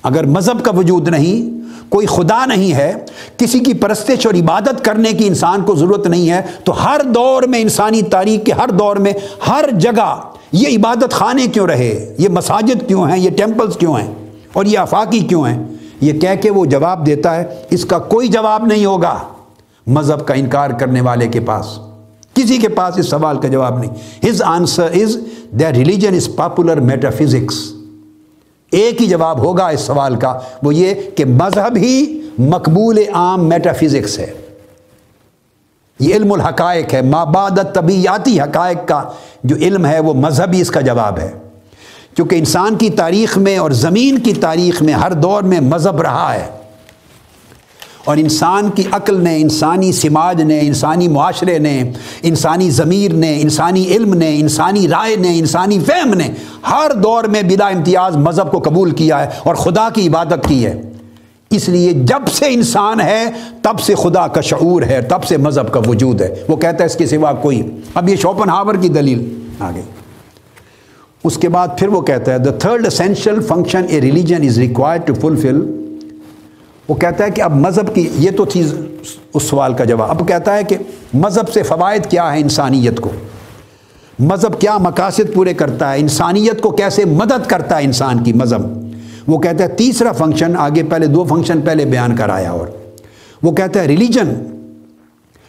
اگر مذہب کا وجود نہیں، کوئی خدا نہیں ہے، کسی کی پرستش اور عبادت کرنے کی انسان کو ضرورت نہیں ہے، تو ہر دور میں انسانی تاریخ کے ہر دور میں ہر جگہ یہ عبادت خانے کیوں رہے؟ یہ مساجد کیوں ہیں؟ یہ ٹیمپلز کیوں ہیں؟ اور یہ آفاقی کیوں ہیں؟ یہ کہہ کے وہ جواب دیتا ہے، اس کا کوئی جواب نہیں ہوگا مذہب کا انکار کرنے والے کے پاس۔ کسی کے پاس اس سوال کا جواب نہیں۔ His answer is the religion is popular metaphysics ایک ہی جواب ہوگا اس سوال کا، وہ یہ کہ مذہب ہی مقبول عام میٹا فزکس ہے۔ یہ علم الحقائق ہے مابادت طبیعتی حقائق کا جو علم ہے، وہ مذہبی اس کا جواب ہے۔ کیونکہ انسان کی تاریخ میں اور زمین کی تاریخ میں ہر دور میں مذہب رہا ہے۔ اور انسان کی عقل نے، انسانی سماج نے، انسانی معاشرے نے، انسانی ضمیر نے، انسانی علم نے، انسانی رائے نے، انسانی فہم نے ہر دور میں بلا امتیاز مذہب کو قبول کیا ہے اور خدا کی عبادت کی ہے۔ اس لیے جب سے انسان ہے، تب سے خدا کا شعور ہے، تب سے مذہب کا وجود ہے۔ وہ کہتا ہے اس کے سوا کوئی۔ اب یہ شوپن ہاور کی دلیل۔ آ گئی اس کے بعد پھر وہ کہتا ہے the third essential function a religion is required to fulfil وہ کہتا ہے کہ اب مذہب کی یہ تو تھی اس سوال کا جواب۔ اب کہتا ہے کہ مذہب سے فوائد کیا ہے انسانیت کو؟ مذہب کیا مقاصد پورے کرتا ہے؟ انسانیت کو کیسے مدد کرتا ہے انسان کی مذہب؟ وہ کہتا ہے تیسرا فنکشن، آگے پہلے دو فنکشن پہلے بیان کرایا اور۔ وہ کہتا ہے ریلیجن،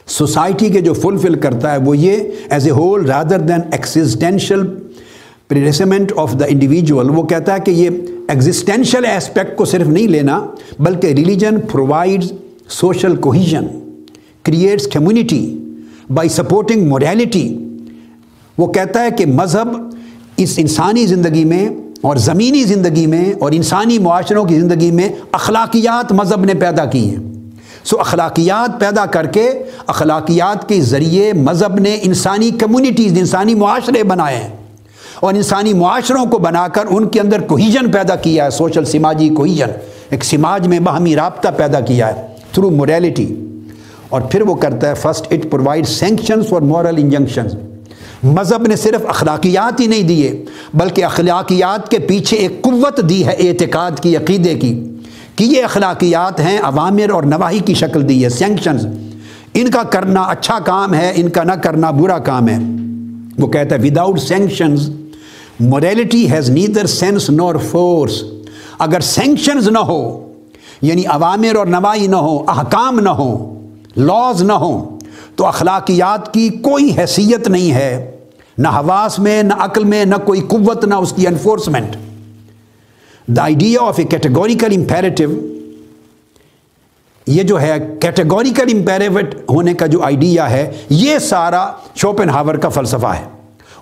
سوسائٹی کے جو فلفل کرتا ہے وہ یہ as a whole rather than existential predicament of the individual وہ کہتا ہے کہ یہ ایگزسٹینشیل اسپیکٹ کو صرف نہیں لینا، بلکہ religion provides social cohesion creates community by supporting morality وہ کہتا ہے کہ مذہب اس انسانی زندگی میں اور زمینی زندگی میں اور انسانی معاشروں کی زندگی میں اخلاقیات مذہب نے پیدا کی ہیں۔ سو اخلاقیات پیدا کر کے اخلاقیات کے ذریعے مذہب نے انسانی کمیونٹیز انسانی معاشرے بنائے ہیں۔ اور انسانی معاشروں کو بنا کر ان کے اندر کوہیجن پیدا کیا ہے سوشل سماجی کوہیجن ایک سماج میں باہمی رابطہ پیدا کیا ہے تھرو موریلٹی اور پھر وہ کرتا ہے first it provide sanctions for moral injunctions مذہب نے صرف اخلاقیات ہی نہیں دیے، بلکہ اخلاقیات کے پیچھے ایک قوت دی ہے اعتقاد کی، عقیدے کی۔ کہ یہ اخلاقیات ہیں، عوامر اور نواحی کی شکل دی ہے سینکشنز ان کا کرنا اچھا کام ہے، ان کا نہ کرنا برا کام ہے۔ وہ کہتا ہے without sanctions morality has neither sense nor force اگر سینکشنز نہ ہو یعنی عوامر اور نوائی نہ ہو، احکام نہ ہو لاز نہ ہو تو اخلاقیات کی کوئی حیثیت نہیں ہے۔ نہ حواس میں، نہ عقل میں، نہ کوئی قوت، نہ اس کی enforcement the idea of a categorical imperative یہ جو ہے کیٹیگوریکل امپیریوٹ ہونے کا جو آئیڈیا ہے، یہ سارا شوپن ہاور کا فلسفہ ہے۔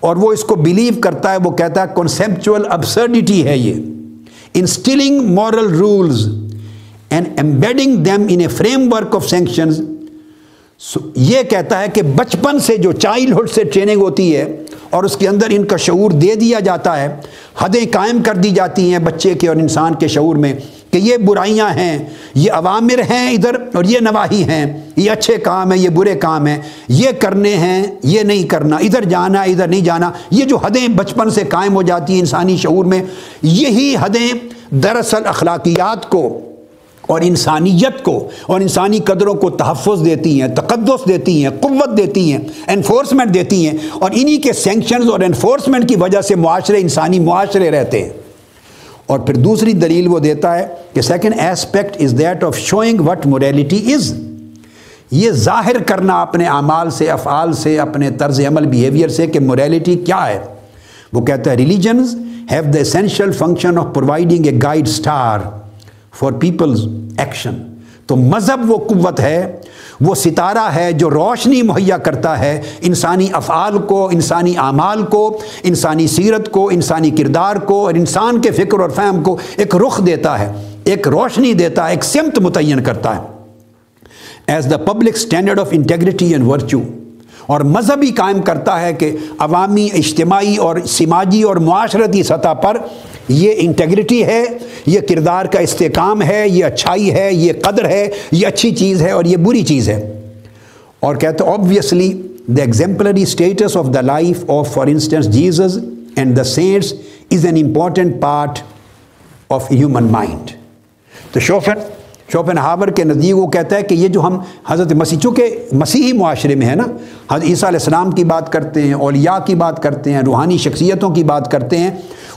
اور وہ اس کو بلیو کرتا ہے، وہ کہتا ہے کنسپچل ابسرڈیٹی ہے یہ۔ Instilling moral rules and embedding them in a framework of sanctions یہ کہتا ہے کہ بچپن سے جو چائلڈہڈ سے ٹریننگ ہوتی ہے اور اس کے اندر ان کا شعور دے دیا جاتا ہے، حدیں قائم کر دی جاتی ہیں بچے کے اور انسان کے شعور میں۔ کہ یہ برائیاں ہیں، یہ عوامر ہیں ادھر اور یہ نواحی ہیں۔ یہ اچھے کام ہیں، یہ برے کام ہیں۔ یہ کرنے ہیں، یہ نہیں کرنا۔ ادھر جانا، ادھر نہیں جانا۔ یہ جو حدیں بچپن سے قائم ہو جاتی ہیں انسانی شعور میں، یہی حدیں دراصل اخلاقیات کو اور انسانیت کو اور انسانی قدروں کو تحفظ دیتی ہیں، تقدس دیتی ہیں، قوت دیتی ہیں انفورسمنٹ دیتی ہیں۔ اور انہی کے سینکشنز اور انفورسمنٹ کی وجہ سے معاشرے انسانی معاشرے رہتے ہیں۔ اور پھر دوسری دلیل وہ دیتا ہے کہ second aspect is that of showing what morality is یہ ظاہر کرنا اپنے اعمال سے، افعال سے، اپنے طرز عمل بیہیویئر سے کہ موریلٹی کیا ہے۔ وہ کہتا ہے religions have the essential function of providing a guide star for people's action تو مذہب وہ قوت ہے، وہ ستارہ ہے جو روشنی مہیا کرتا ہے انسانی افعال کو، انسانی اعمال کو، انسانی سیرت کو، انسانی کردار کو اور انسان کے فکر اور فہم کو ایک رخ دیتا ہے، ایک روشنی دیتا ہے، ایک سمت متعین کرتا ہے۔ As the public standard of integrity and virtue اور مذہبی قائم کرتا ہے کہ عوامی، اجتماعی اور سماجی اور معاشرتی سطح پر یہ انٹیگریٹی ہے، یہ کردار کا استحکام ہے، یہ اچھائی ہے، یہ قدر ہے، یہ اچھی چیز ہے اور یہ بری چیز ہے۔ اور کہتے obviously the exemplary status of the life of for instance Jesus and the saints is an important part of human mind تو شوفر شوپن ہاور کے نزدیک وہ کہتا ہے کہ یہ جو ہم حضرت مسیح، چونکہ مسیحی معاشرے میں ہے نا، حضرت عیسیٰ علیہ السلام کی بات کرتے ہیں، اولیاء کی بات کرتے ہیں، روحانی شخصیتوں کی بات کرتے ہیں،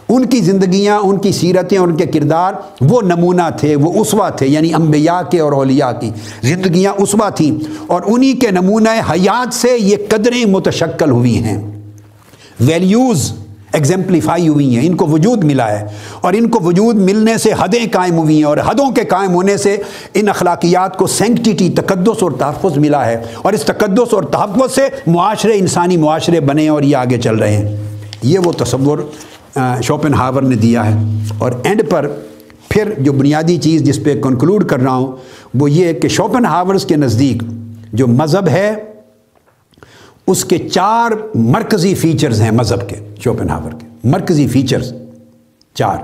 ان کی زندگیاں، ان کی سیرتیں، ان کے کردار وہ نمونہ تھے، وہ اسوا تھے یعنی انبیاء کے اور اولیاء کی زندگیاں اسوا تھیں۔ اور انہی کے نمونہ حیات سے یہ قدریں متشکل ہوئی ہیں۔ ویلیوز ایگزمپلیفائی ہوئی ہیں، ان کو وجود ملا ہے۔ اور ان کو وجود ملنے سے حدیں قائم ہوئی ہیں اور حدوں کے قائم ہونے سے ان اخلاقیات کو سینکٹیٹی تقدس اور تحفظ ملا ہے۔ اور اس تقدس اور تحفظ سے معاشرے، انسانی معاشرے بنے اور یہ آگے چل رہے ہیں۔ یہ وہ تصور شوپن ہاور نے دیا ہے۔ اور اینڈ پر پھر جو بنیادی چیز جس پہ کنکلوڈ کر رہا ہوں، وہ یہ کہ شوپن ہاورز کے نزدیک جو مذہب ہے اس کے چار مرکزی فیچرز ہیں مذہب کے شوپن ہاور کے۔ مرکزی فیچرز چار۔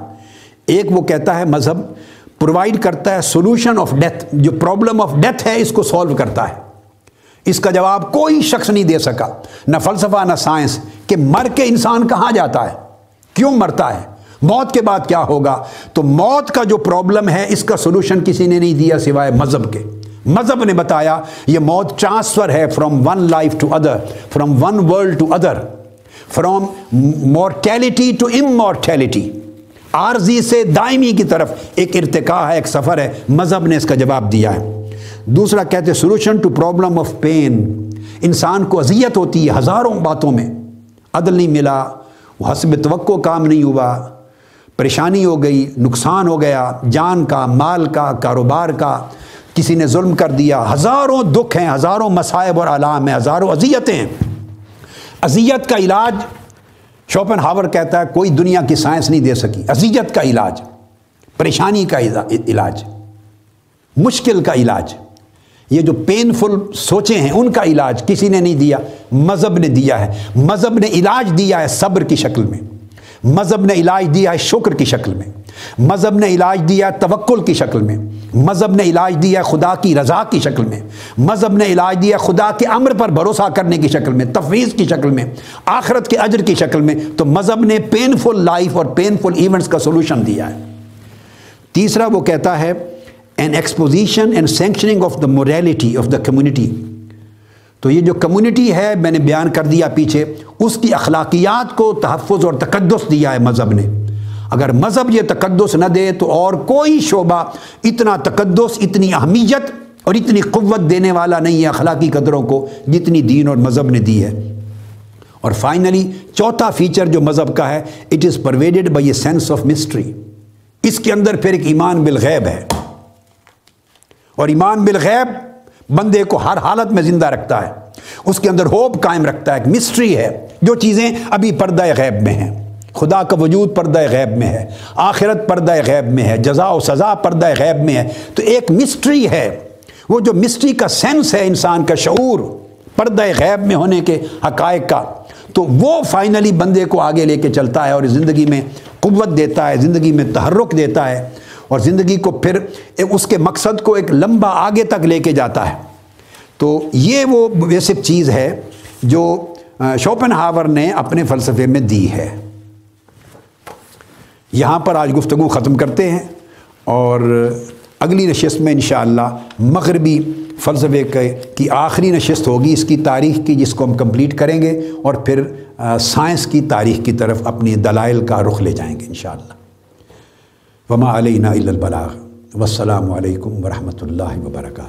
ایک وہ کہتا ہے مذہب پرووائڈ کرتا ہے سولوشن آف ڈیتھ جو پرابلم آف ڈیتھ ہے، اس کو سولو کرتا ہے۔ اس کا جواب کوئی شخص نہیں دے سکا، نہ فلسفہ، نہ سائنس کہ مر کے انسان کہاں جاتا ہے، کیوں مرتا ہے، موت کے بعد کیا ہوگا۔ تو موت کا جو پرابلم ہے، اس کا سولوشن کسی نے نہیں دیا سوائے مذہب کے۔ مذہب نے بتایا یہ موت ٹرانسفر ہے from one life to other from one world to other from mortality to immortality عارضی سے دائمی کی طرف ایک ارتقا ہے، ایک سفر ہے۔ مذہب نے اس کا جواب دیا ہے۔ دوسرا کہتے solution to problem of pain انسان کو اذیت ہوتی ہے ہزاروں باتوں میں۔ عدل نہیں ملا وہ حسب توقع کام نہیں ہوا، پریشانی ہو گئی، نقصان ہو گیا، جان کا، مال کا، کاروبار کا۔ کسی نے ظلم کر دیا، ہزاروں دکھ ہیں، ہزاروں مصائب اور علام ہیں، ہزاروں اذیتیں ہیں۔ اذیت کا علاج شوپن ہاور کہتا ہے، کوئی دنیا کی سائنس نہیں دے سکی۔ اذیت کا علاج، پریشانی کا علاج، مشکل کا علاج۔ یہ جو پینفل سوچیں ہیں، ان کا علاج کسی نے نہیں دیا، مذہب نے دیا ہے۔ مذہب نے علاج دیا ہے صبر کی شکل میں۔ مذہب نے علاج دیا ہے شکر کی شکل میں، مذہب نے علاج دیا ہے توکل کی شکل میں، مذہب نے علاج دیا ہے خدا کی رضا کی شکل میں، مذہب نے علاج دیا خدا کے امر پر بھروسہ کرنے کی شکل میں، تفویض کی شکل میں، آخرت کے اجر کی شکل میں، تو مذہب نے پینفل لائف اور پینفل ایونٹس کا سولوشن دیا ہے۔ تیسرا وہ کہتا ہے an exposition and sanctioning of the morality of the community تو یہ جو کمیونٹی ہے میں نے بیان کر دیا پیچھے، اس کی اخلاقیات کو تحفظ اور تقدس دیا ہے مذہب نے۔ اگر مذہب یہ تقدس نہ دے تو اور کوئی شعبہ اتنا تقدس، اتنی اہمیت اور اتنی قوت دینے والا نہیں ہے اخلاقی قدروں کو جتنی دین اور مذہب نے دی ہے۔ اور فائنلی چوتھا فیچر جو مذہب کا ہے it is provided by a sense of mystery اس کے اندر پھر ایک ایمان بالغیب ہے۔ اور ایمان بالغیب بندے کو ہر حالت میں زندہ رکھتا ہے۔ اس کے اندر ہوپ قائم رکھتا ہے، ایک مسٹری ہے۔ جو چیزیں ابھی پردہ غیب میں ہیں۔ خدا کا وجود پردہ غیب میں ہے۔ آخرت پردہ غیب میں ہے۔ جزا و سزا پردہ غیب میں ہے۔ تو ایک مسٹری ہے۔ وہ جو مسٹری کا سینس ہے انسان کا شعور پردہ غیب میں ہونے کے حقائق کا، تو وہ فائنلی بندے کو آگے لے کے چلتا ہے اور زندگی میں قوت دیتا ہے، زندگی میں تحرک دیتا ہے۔ اور زندگی کو پھر اس کے مقصد کو ایک لمبا آگے تک لے کے جاتا ہے۔ تو یہ وہ بیسک چیز ہے جو شوپن ہاور نے اپنے فلسفے میں دی ہے۔ یہاں پر آج گفتگو ختم کرتے ہیں اور اگلی نشست میں انشاءاللہ مغربی فلسفے کی آخری نشست ہوگی۔ اس کی تاریخ کی جس کو ہم کمپلیٹ کریں گے اور پھر سائنس کی تاریخ کی طرف اپنی دلائل کا رخ لے جائیں گے انشاءاللہ۔ وما علینا البلاغ. والسلام علیکم ورحمۃ اللہ وبرکاتہ